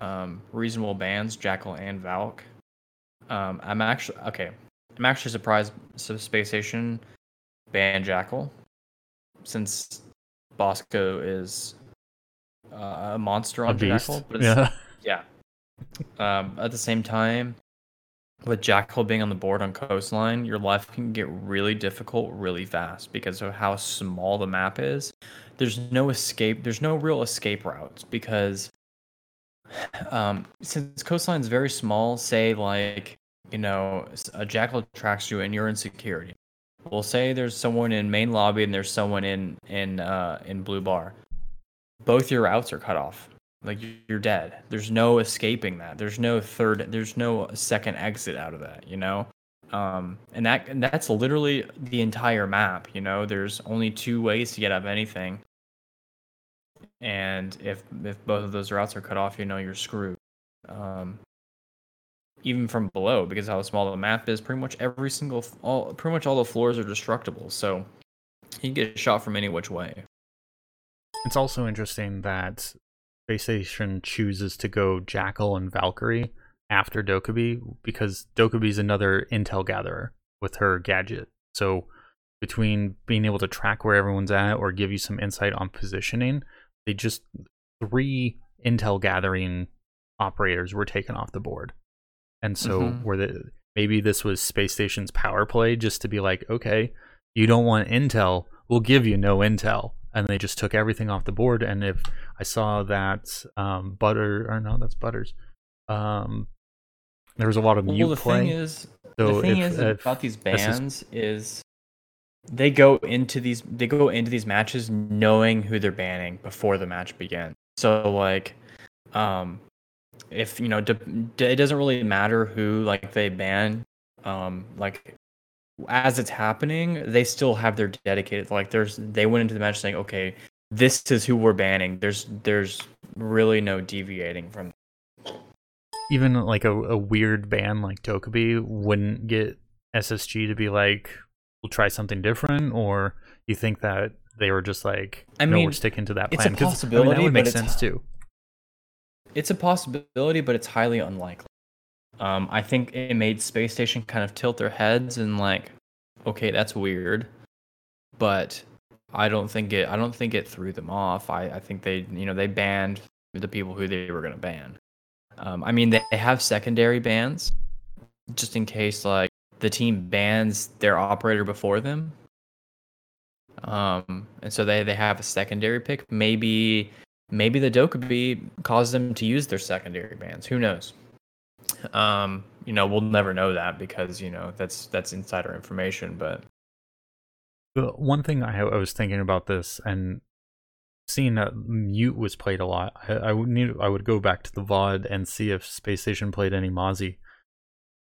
um, reasonable bans, Jackal and Valk. Um, I'm actually okay. I'm actually surprised Space Station banned Jackal since Bosco is uh, a monster on A. Jackal. But Yeah. yeah. Um, at the same time, with Jackal being on the board on Coastline, your life can get really difficult really fast because of how small the map is. There's no escape. There's no real escape routes because um, since Coastline is very small, say like you know a Jackal tracks you and you're in security. We'll say there's someone in main lobby and there's someone in in uh, in blue bar. Both your routes are cut off. Like you- you're dead. There's no escaping that. There's no third. There's no second exit out of that. You know, um, and that and that's literally the entire map. You know, there's only two ways to get up anything, and if if both of those routes are cut off, you know you're screwed. Um, even from below, because how small the map is, pretty much every single all pretty much all the floors are destructible. So you can get shot from any which way. It's also interesting that Space Station chooses to go Jackal and Valkyrie after Dokkaebi because Dokkaebi's another intel gatherer with her gadget. So between being able to track where everyone's at or give you some insight on positioning, they just three intel gathering operators were taken off the board. And so Mhm. were the maybe this was Space Station's power play just to be like, okay, you don't want intel, we'll give you no intel. And they just took everything off the board. And if I saw that um, Butter or no, that's Butters. Um, there was a lot of mute well, the play. thing is, so the thing if- is if about these this is- bans is they go into these they go into these matches knowing who they're banning before the match begins. So like, um, if you know, de- de- it doesn't really matter who like they ban. Um, like as it's happening, they still have their dedicated. Like there's they went into the match saying, okay, this is who we're banning. There's there's really no deviating from. even like a, a weird band like Dokkaebi wouldn't get SSG to be like, we'll try something different, or you think that they were just like, I no, we're mean, sticking to that plan. it's a? 'Cause, I mean, possibility, that would make sense too. It's a possibility, but it's highly unlikely. Um, I think it made Space Station kind of tilt their heads and like, okay, that's weird, but I don't think it. I don't think it threw them off. I, I think they, you know, they banned the people who they were to ban. Um, I mean, they have secondary bans, just in case like the team bans their operator before them. Um, and so they they have a secondary pick. Maybe maybe the Dokkaebi caused them to use their secondary bans. Who knows? Um, you know, we'll never know that because you know that's that's insider information. But one thing I, I was thinking about this and seeing that mute was played a lot, I, I would need I would go back to the VOD and see if Space Station played any Mozzie.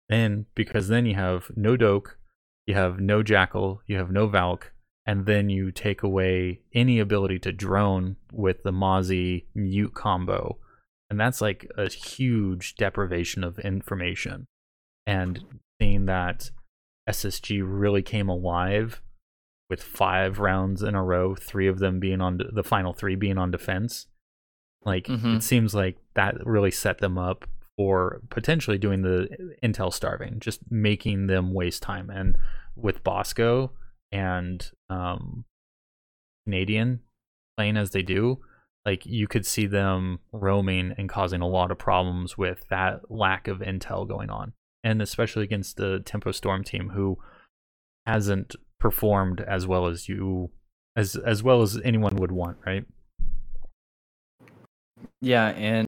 And because then you have no Doke, you have no Jackal, you have no Valk, and then you take away any ability to drone with the Mozzie mute combo. And that's like a huge deprivation of information. And seeing that SSG really came alive with five rounds in a row, three of them being on the final three being on defense. Like Mhm. it seems like that really set them up for potentially doing the intel starving, just making them waste time. And with Bosco and um, Canadian playing as they do, like you could see them roaming and causing a lot of problems with that lack of intel going on. And especially against the Tempo Storm team who hasn't performed as well as you as as well as anyone would want, right? yeah, and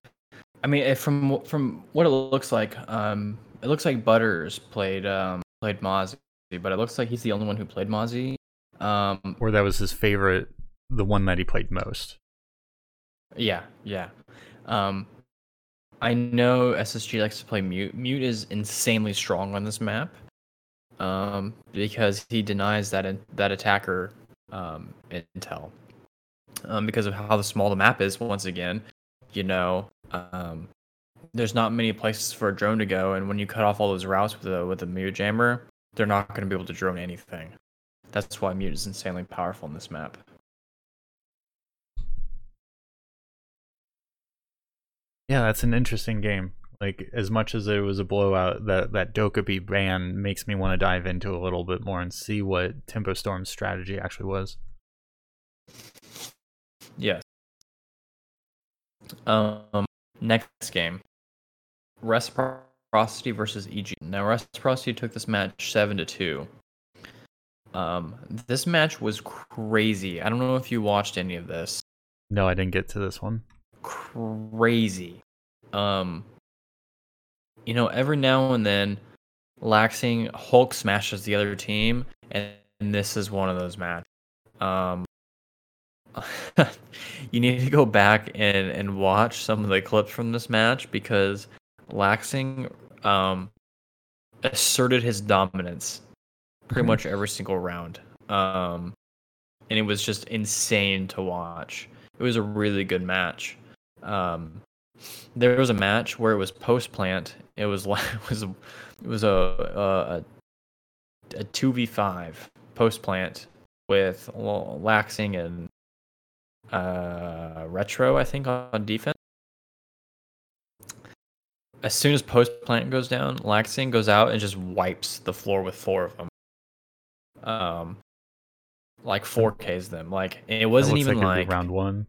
I mean, if from from what it looks like, um, it looks like Butters played um played Mozzie, but it looks like he's the only one who played Mozzie. Um, Or that was his favorite, the one that he played most. Yeah, yeah. Um, I know SSG likes to play Mute. Mute is insanely strong on this map, um, because he denies that in, that attacker um, intel. um, because of how small the map is. Once again, you know, um, there's not many places for a drone to go, and when you cut off all those routes with a with a mute jammer, they're not going to be able to drone anything. That's why mute is insanely powerful in this map. Yeah, that's an interesting game. Like as much as it was a blowout, that that Dokkaebi ban makes me want to dive into a little bit more and see what Tempo Storm's strategy actually was. Yes. Um, next game, Reciprocity versus EG. Now Reciprocity took this match seven to two. Um, this match was crazy. I don't know if you watched any of this. No, I didn't get to this one. Crazy. Um, you know, every now and then, Laxing Hulk smashes the other team, and, and this is one of those matches. Um, you need to go back and, and watch some of the clips from this match because Laxing um, asserted his dominance pretty much every single round. Um, and it was just insane to watch. It was a really good match. Um, there was a match where it was post plant. It was like it was a, it was a a two v five post plant with Laxing and uh, retro, I think, on defense. As soon as post plant goes down, Laxing goes out and just wipes the floor with four of them. Um, like 4Ks them. Like it wasn't even like, like round one.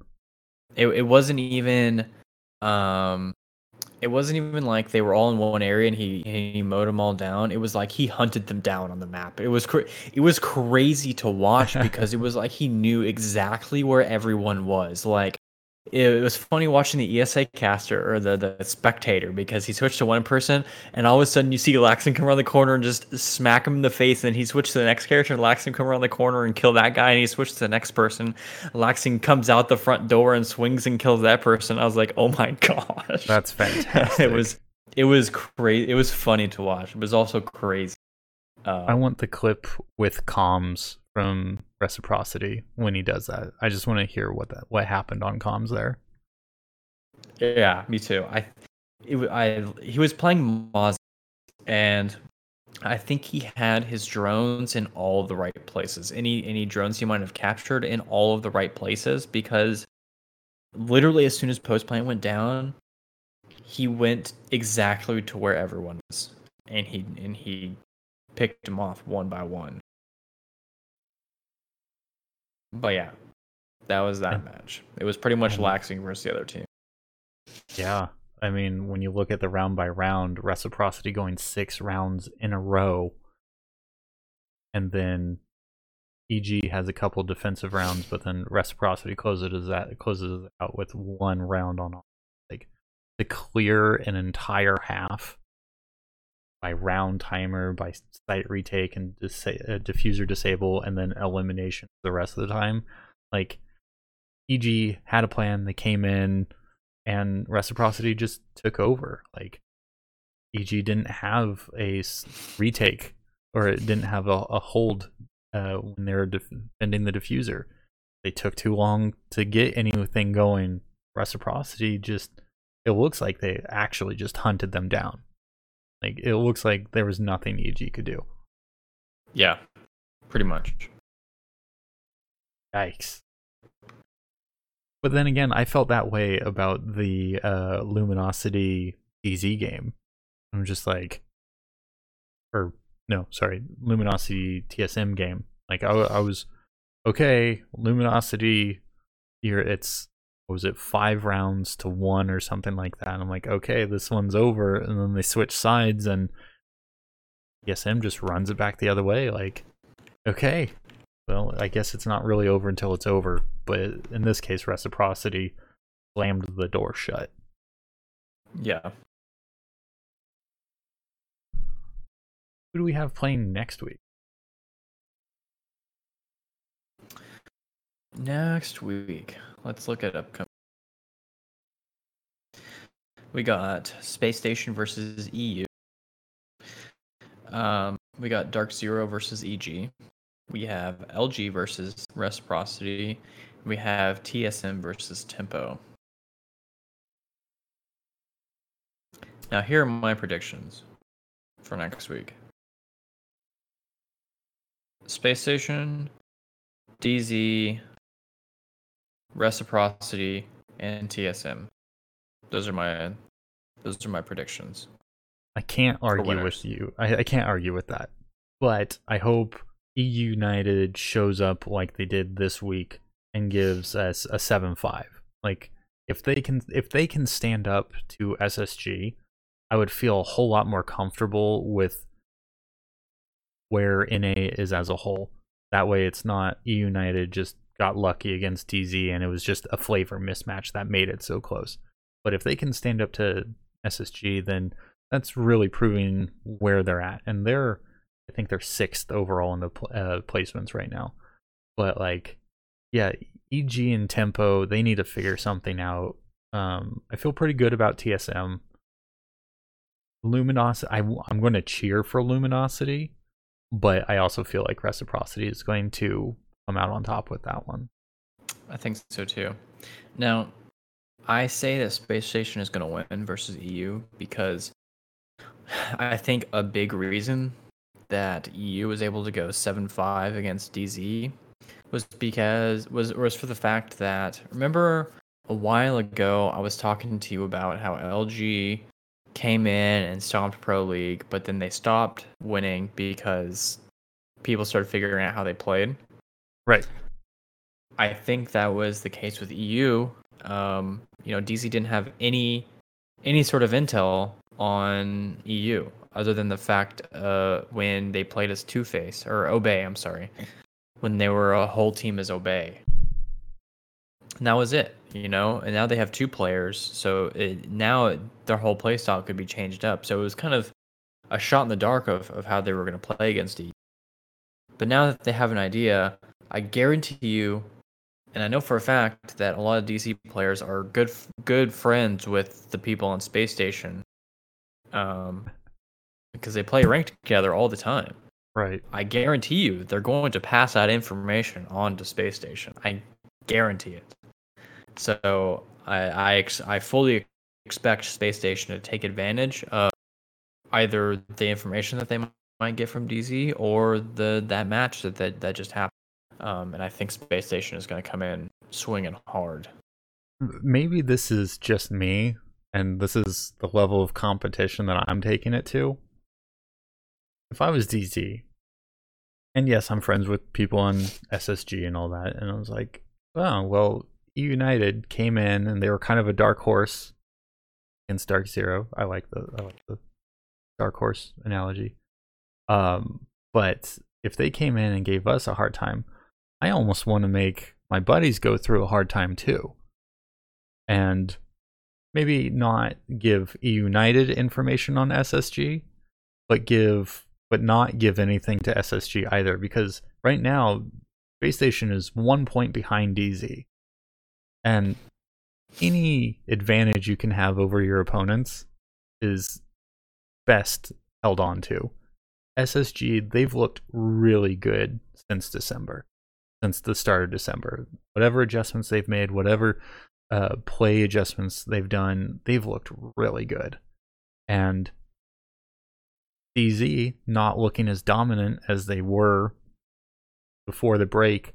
It it wasn't even um it wasn't even like they were all in one area and he he mowed them all down. It was like he hunted them down on the map. It was cra- it was crazy to watch because it was like he knew exactly where everyone was. Like it was funny watching the ESA caster or the, the spectator because he switched to one person and all of a sudden you see Laxing come around the corner and just smack him in the face and he switched to the next character and Laxing come around the corner and kill that guy and he switched to the next person. Laxing comes out the front door and swings and kills that person. I was like, oh my gosh. That's fantastic. it was it was crazy. It was funny to watch. It was also crazy. Um, I want the clip with comms from reciprocity when he does that. I just want to hear what that what happened on comms there. Yeah, me too. I, it, I he was playing Moz, and I think he had his drones in all the right places. Any any drones he might have captured in all of the right places because literally as soon as post plant went down, he went exactly to where everyone was, and he and he picked them off one by one. But yeah, that was that match. It was pretty much laxing versus the other team. Yeah. I mean, when you look at the round by round, reciprocity going six rounds in a row, and then EG has a couple defensive rounds, but then reciprocity closes that closes out with one round on like to clear an entire half by round timer, by site retake and dis- uh, defuser disable, and then elimination the rest of the time. Like EG had a plan, they came in, and reciprocity just took over. Like EG didn't have a retake, or it didn't have a, a hold uh, when they were defending the defuser. They took too long to get anything going. Reciprocity just, it looks like they actually just hunted them down. Like it looks like there was nothing EG could do. Yeah, pretty much. Yikes. But then again, I felt that way about the uh, Luminosity DZ game. I'm just like, or no, sorry, Luminosity TSM game. Like I, I was okay, Luminosity. Here it's was it five rounds to one or something like that. And I'm like, okay, this one's over. And then they switch sides and TSM just runs it back the other way. Like, okay, well, I guess it's not really over until it's over. But in this case, reciprocity slammed the door shut. Yeah. Who do we have playing next week? Next week. Let's look at upcoming. We got Space Station versus EU. Um, we got Dark Zero versus EG. We have LG versus Reciprocity. we have TSM versus Tempo. Now, here are my predictions for next week Space Station, DZ, Reciprocity, and TSM. Those are my those are my predictions. I can't argue with you. I, I can't argue with that. But I hope E United shows up like they did this week and gives us a seven five. Like if they can if they can stand up to SSG, I would feel a whole lot more comfortable with where NA is as a whole. That way it's not E United just got lucky against DZ, and it was just a flavor mismatch that made it so close. But if they can stand up to SSG, then that's really proving where they're at. And they're, I think they're sixth overall in the uh, placements right now. But like, yeah, EG and Tempo, they need to figure something out. Um, I feel pretty good about TSM. Luminosity, I, I'm going to cheer for Luminosity, but I also feel like Reciprocity is going to come out on top with that one. I think so too. Now, I say that Space Station is going to win versus EU because I think a big reason that EU was able to go 7-5 against DZ was because was was for the fact that remember a while ago I was talking to you about how LG came in and stomped Pro League, but then they stopped winning because people started figuring out how they played. Right. I think that was the case with EU. Um, you know, DZ didn't have any any sort of intel on EU other than the fact uh, when they played as Two Face or Obey. I'm sorry, when they were a whole team as Obey. And that was it, you know. And now they have two players, so it, now their whole playstyle could be changed up. So it was kind of a shot in the dark of, of how they were going to play against EU. But now that they have an idea, I guarantee you, and I know for a fact that a lot of DZ players are good good friends with the people on Space Station, um, because they play ranked together all the time. Right. I guarantee you, they're going to pass that information on to Space Station. I guarantee it. So I I, ex- I fully expect Space Station to take advantage of either the information that they might get from DZ or the that match that that, that just happened. Um, and I think Space Station is going to come in swinging hard. Maybe this is just me, and this is the level of competition that I'm taking it to. If I was DZ, and yes, I'm friends with people on SSG and all that, and I was like, oh, well, United came in and they were kind of a dark horse against Dark Zero. I like the I like the dark horse analogy. Um, but if they came in and gave us a hard time, I almost want to make my buddies go through a hard time too. And maybe not give United information on SSG, but give but not give anything to SSG either because right now Space Station is one point behind DZ. And any advantage you can have over your opponents is best held on to. SSG, they've looked really good since December, since the start of December. Whatever adjustments they've made, whatever uh, play adjustments they've done, they've looked really good. And DZ not looking as dominant as they were before the break.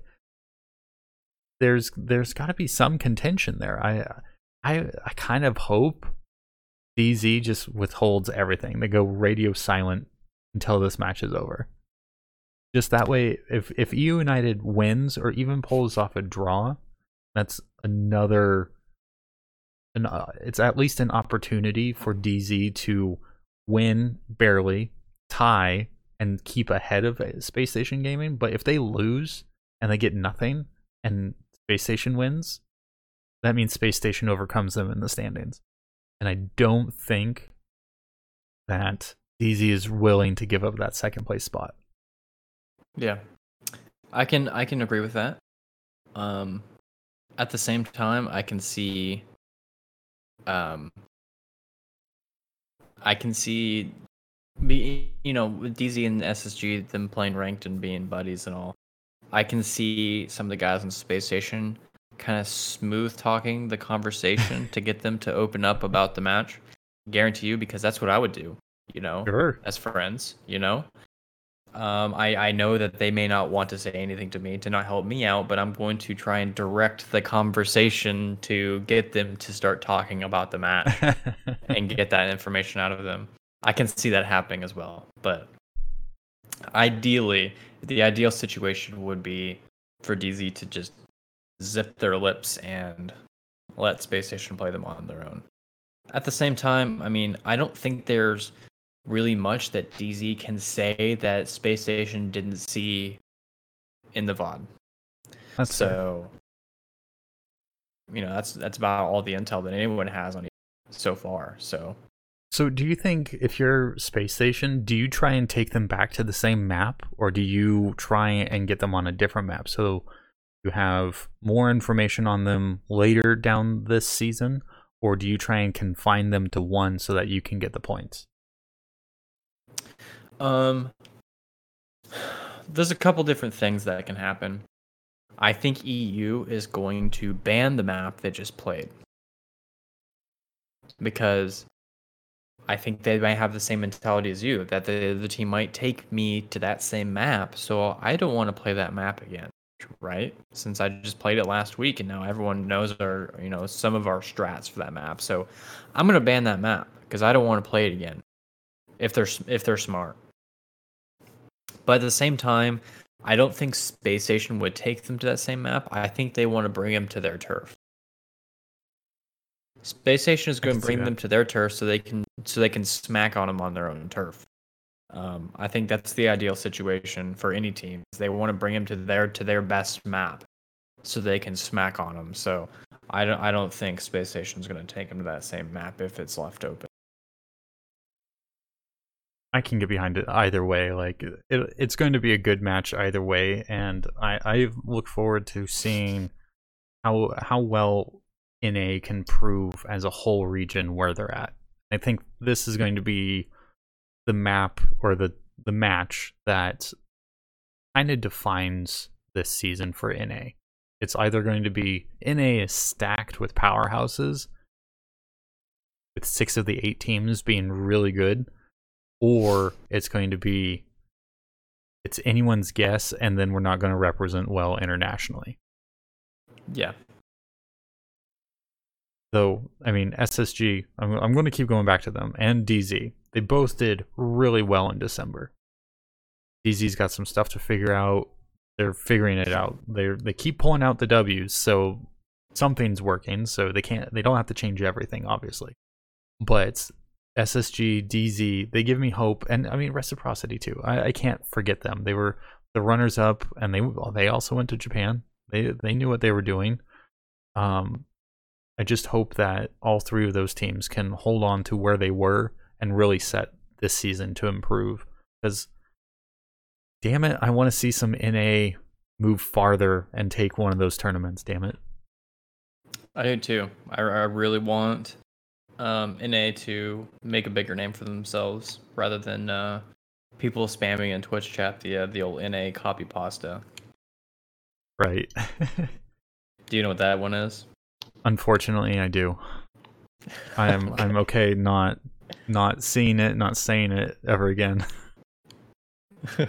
There's there's got to be some contention there. I I I kind of hope DZ just withholds everything. They go radio silent until this match is over. Just that way, if if EU United wins or even pulls off a draw, that's another. An, uh, it's at least an opportunity for DZ to win barely, tie, and keep ahead of Space Station Gaming. But if they lose and they get nothing, and Space Station wins, that means Space Station overcomes them in the standings. And I don't think that DZ is willing to give up that second place spot. Yeah, I can I can agree with that. Um, at the same time, I can see. Um, I can see, be you know with DZ and SSG them playing ranked and being buddies and all. I can see some of the guys on Space Station kind of smooth talking the conversation to get them to open up about the match. Guarantee you, because that's what I would do. You know, Sure. as friends. You know, um, I I know that they may not want to say anything to me to not help me out, but I'm going to try and direct the conversation to get them to start talking about the match and get that information out of them. I can see that happening as well, but ideally, the ideal situation would be for DZ to just zip their lips and let Space Station play them on their own. At the same time, I mean, I don't think there's really much that DZ can say that Space Station didn't see in the VOD. That's fair. So, you know, that's that's about all the intel that anyone has on so far. So, So, do you think if you're space station, do you try and take them back to the same map, or do you try and get them on a different map so you have more information on them later down this season, or do you try and confine them to one so that you can get the points? Um, there's a couple different things that can happen. I think EU is going to ban the map that just played because I think they might have the same mentality as you that the the team might take me to that same map, so I don't want to play that map again, right? Since I just played it last week and now everyone knows our you know some of our strats for that map, so I'm gonna ban that map because I don't want to play it again. If they're if they're smart, but at the same time, I don't think Space Station would take them to that same map. I think they want to bring them to their turf. Space Station is going to bring them to their turf so they can so they can smack on them on their own turf. Um, I think that's the ideal situation for any team. They want to bring them to their to their best map, so they can smack on them. So I don't I don't think Space Station is going to take them to that same map if it's left open. I can get behind it either way. Like it, it's going to be a good match either way, and I, I look forward to seeing how how well NA can prove as a whole region where they're at. I think this is going to be the map or the the match that kind of defines this season for NA. It's either going to be NA is stacked with powerhouses, with six of the eight teams being really good, or it's going to be it's anyone's guess and then we're not going to represent well internationally. Yeah, though i mean ssg i'm, I'm going to keep going back to them and dz they both did really well in december. Dz's got some stuff to figure out. They're figuring it out. They they keep pulling out the w's so something's working so they can't they don't have to change everything obviously. But ssg dz they give me hope and i mean reciprocity too i, I can't forget them they were the runners up and they they also went to japan they they knew what they were doing um I just hope that all three of those teams can hold on to where they were and really set this season to improve. Because, damn it, I want to see some NA move farther and take one of those tournaments. Damn it. I do too. I, I really want um, NA to make a bigger name for themselves rather than uh, people spamming in Twitch chat the uh, the old NA copy pasta. Right. Do you know what that one is? Unfortunately, I do. I am I'm okay not not seeing it, not saying it ever again.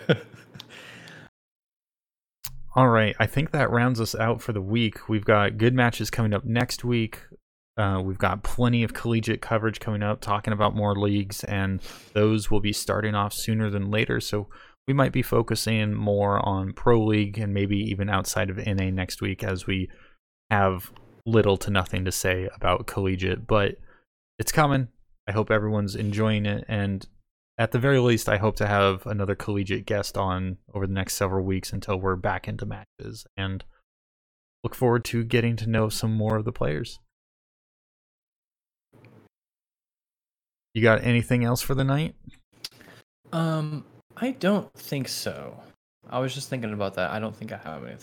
All right, I think that rounds us out for the week. We've got good matches coming up next week. Uh, we've got plenty of collegiate coverage coming up, talking about more leagues, and those will be starting off sooner than later. So we might be focusing more on pro league and maybe even outside of NA next week, as we have little to nothing to say about collegiate. But it's coming. I hope everyone's enjoying it, and at the very least, I hope to have another collegiate guest on over the next several weeks until we're back into matches and look forward to getting to know some more of the players. You got anything else for the night? um, I don't think so. I was just thinking about that. I don't think I have anything.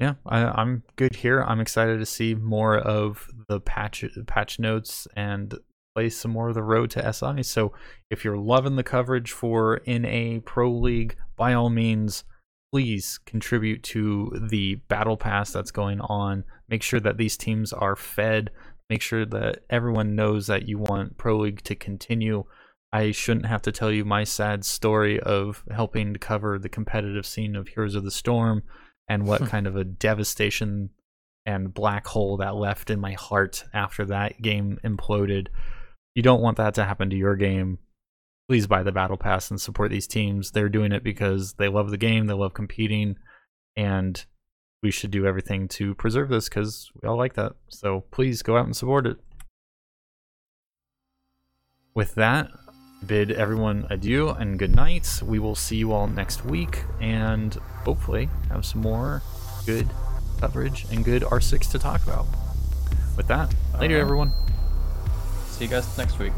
Yeah, I, I'm good here. I'm excited to see more of the patch patch notes and play some more of the road to SI. So if you're loving the coverage for NA Pro League, by all means, please contribute to the battle pass that's going on. Make sure that these teams are fed. Make sure that everyone knows that you want Pro League to continue. I shouldn't have to tell you my sad story of helping to cover the competitive scene of Heroes of the Storm and what hmm. kind of a devastation and black hole that left in my heart after that game imploded. You don't want that to happen to your game. Please buy the battle pass and support these teams. They're doing it because they love the game, they love competing, and we should do everything to preserve this because we all like that. So please go out and support it. With that, bid everyone adieu and good night. We will see you all next week and hopefully have some more good coverage and good R6 to talk about. With that, later, Uh, everyone. See you guys next week.